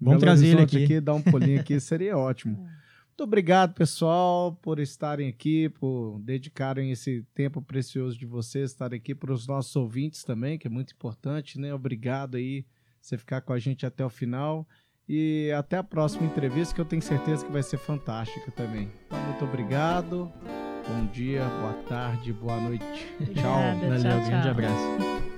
Vamos trazer ele Horizonte aqui. Dar um pulinho aqui, seria ótimo. Muito obrigado, pessoal, por estarem aqui, por dedicarem esse tempo precioso de vocês, estarem aqui para os nossos ouvintes também, que é muito importante, né? Obrigado aí, você ficar com a gente até o final. E até a próxima entrevista, que eu tenho certeza que vai ser fantástica também. Então, muito obrigado. Bom dia, boa tarde, boa noite. Tchau. Obrigada, Valeu, tchau, grande tchau. abraço.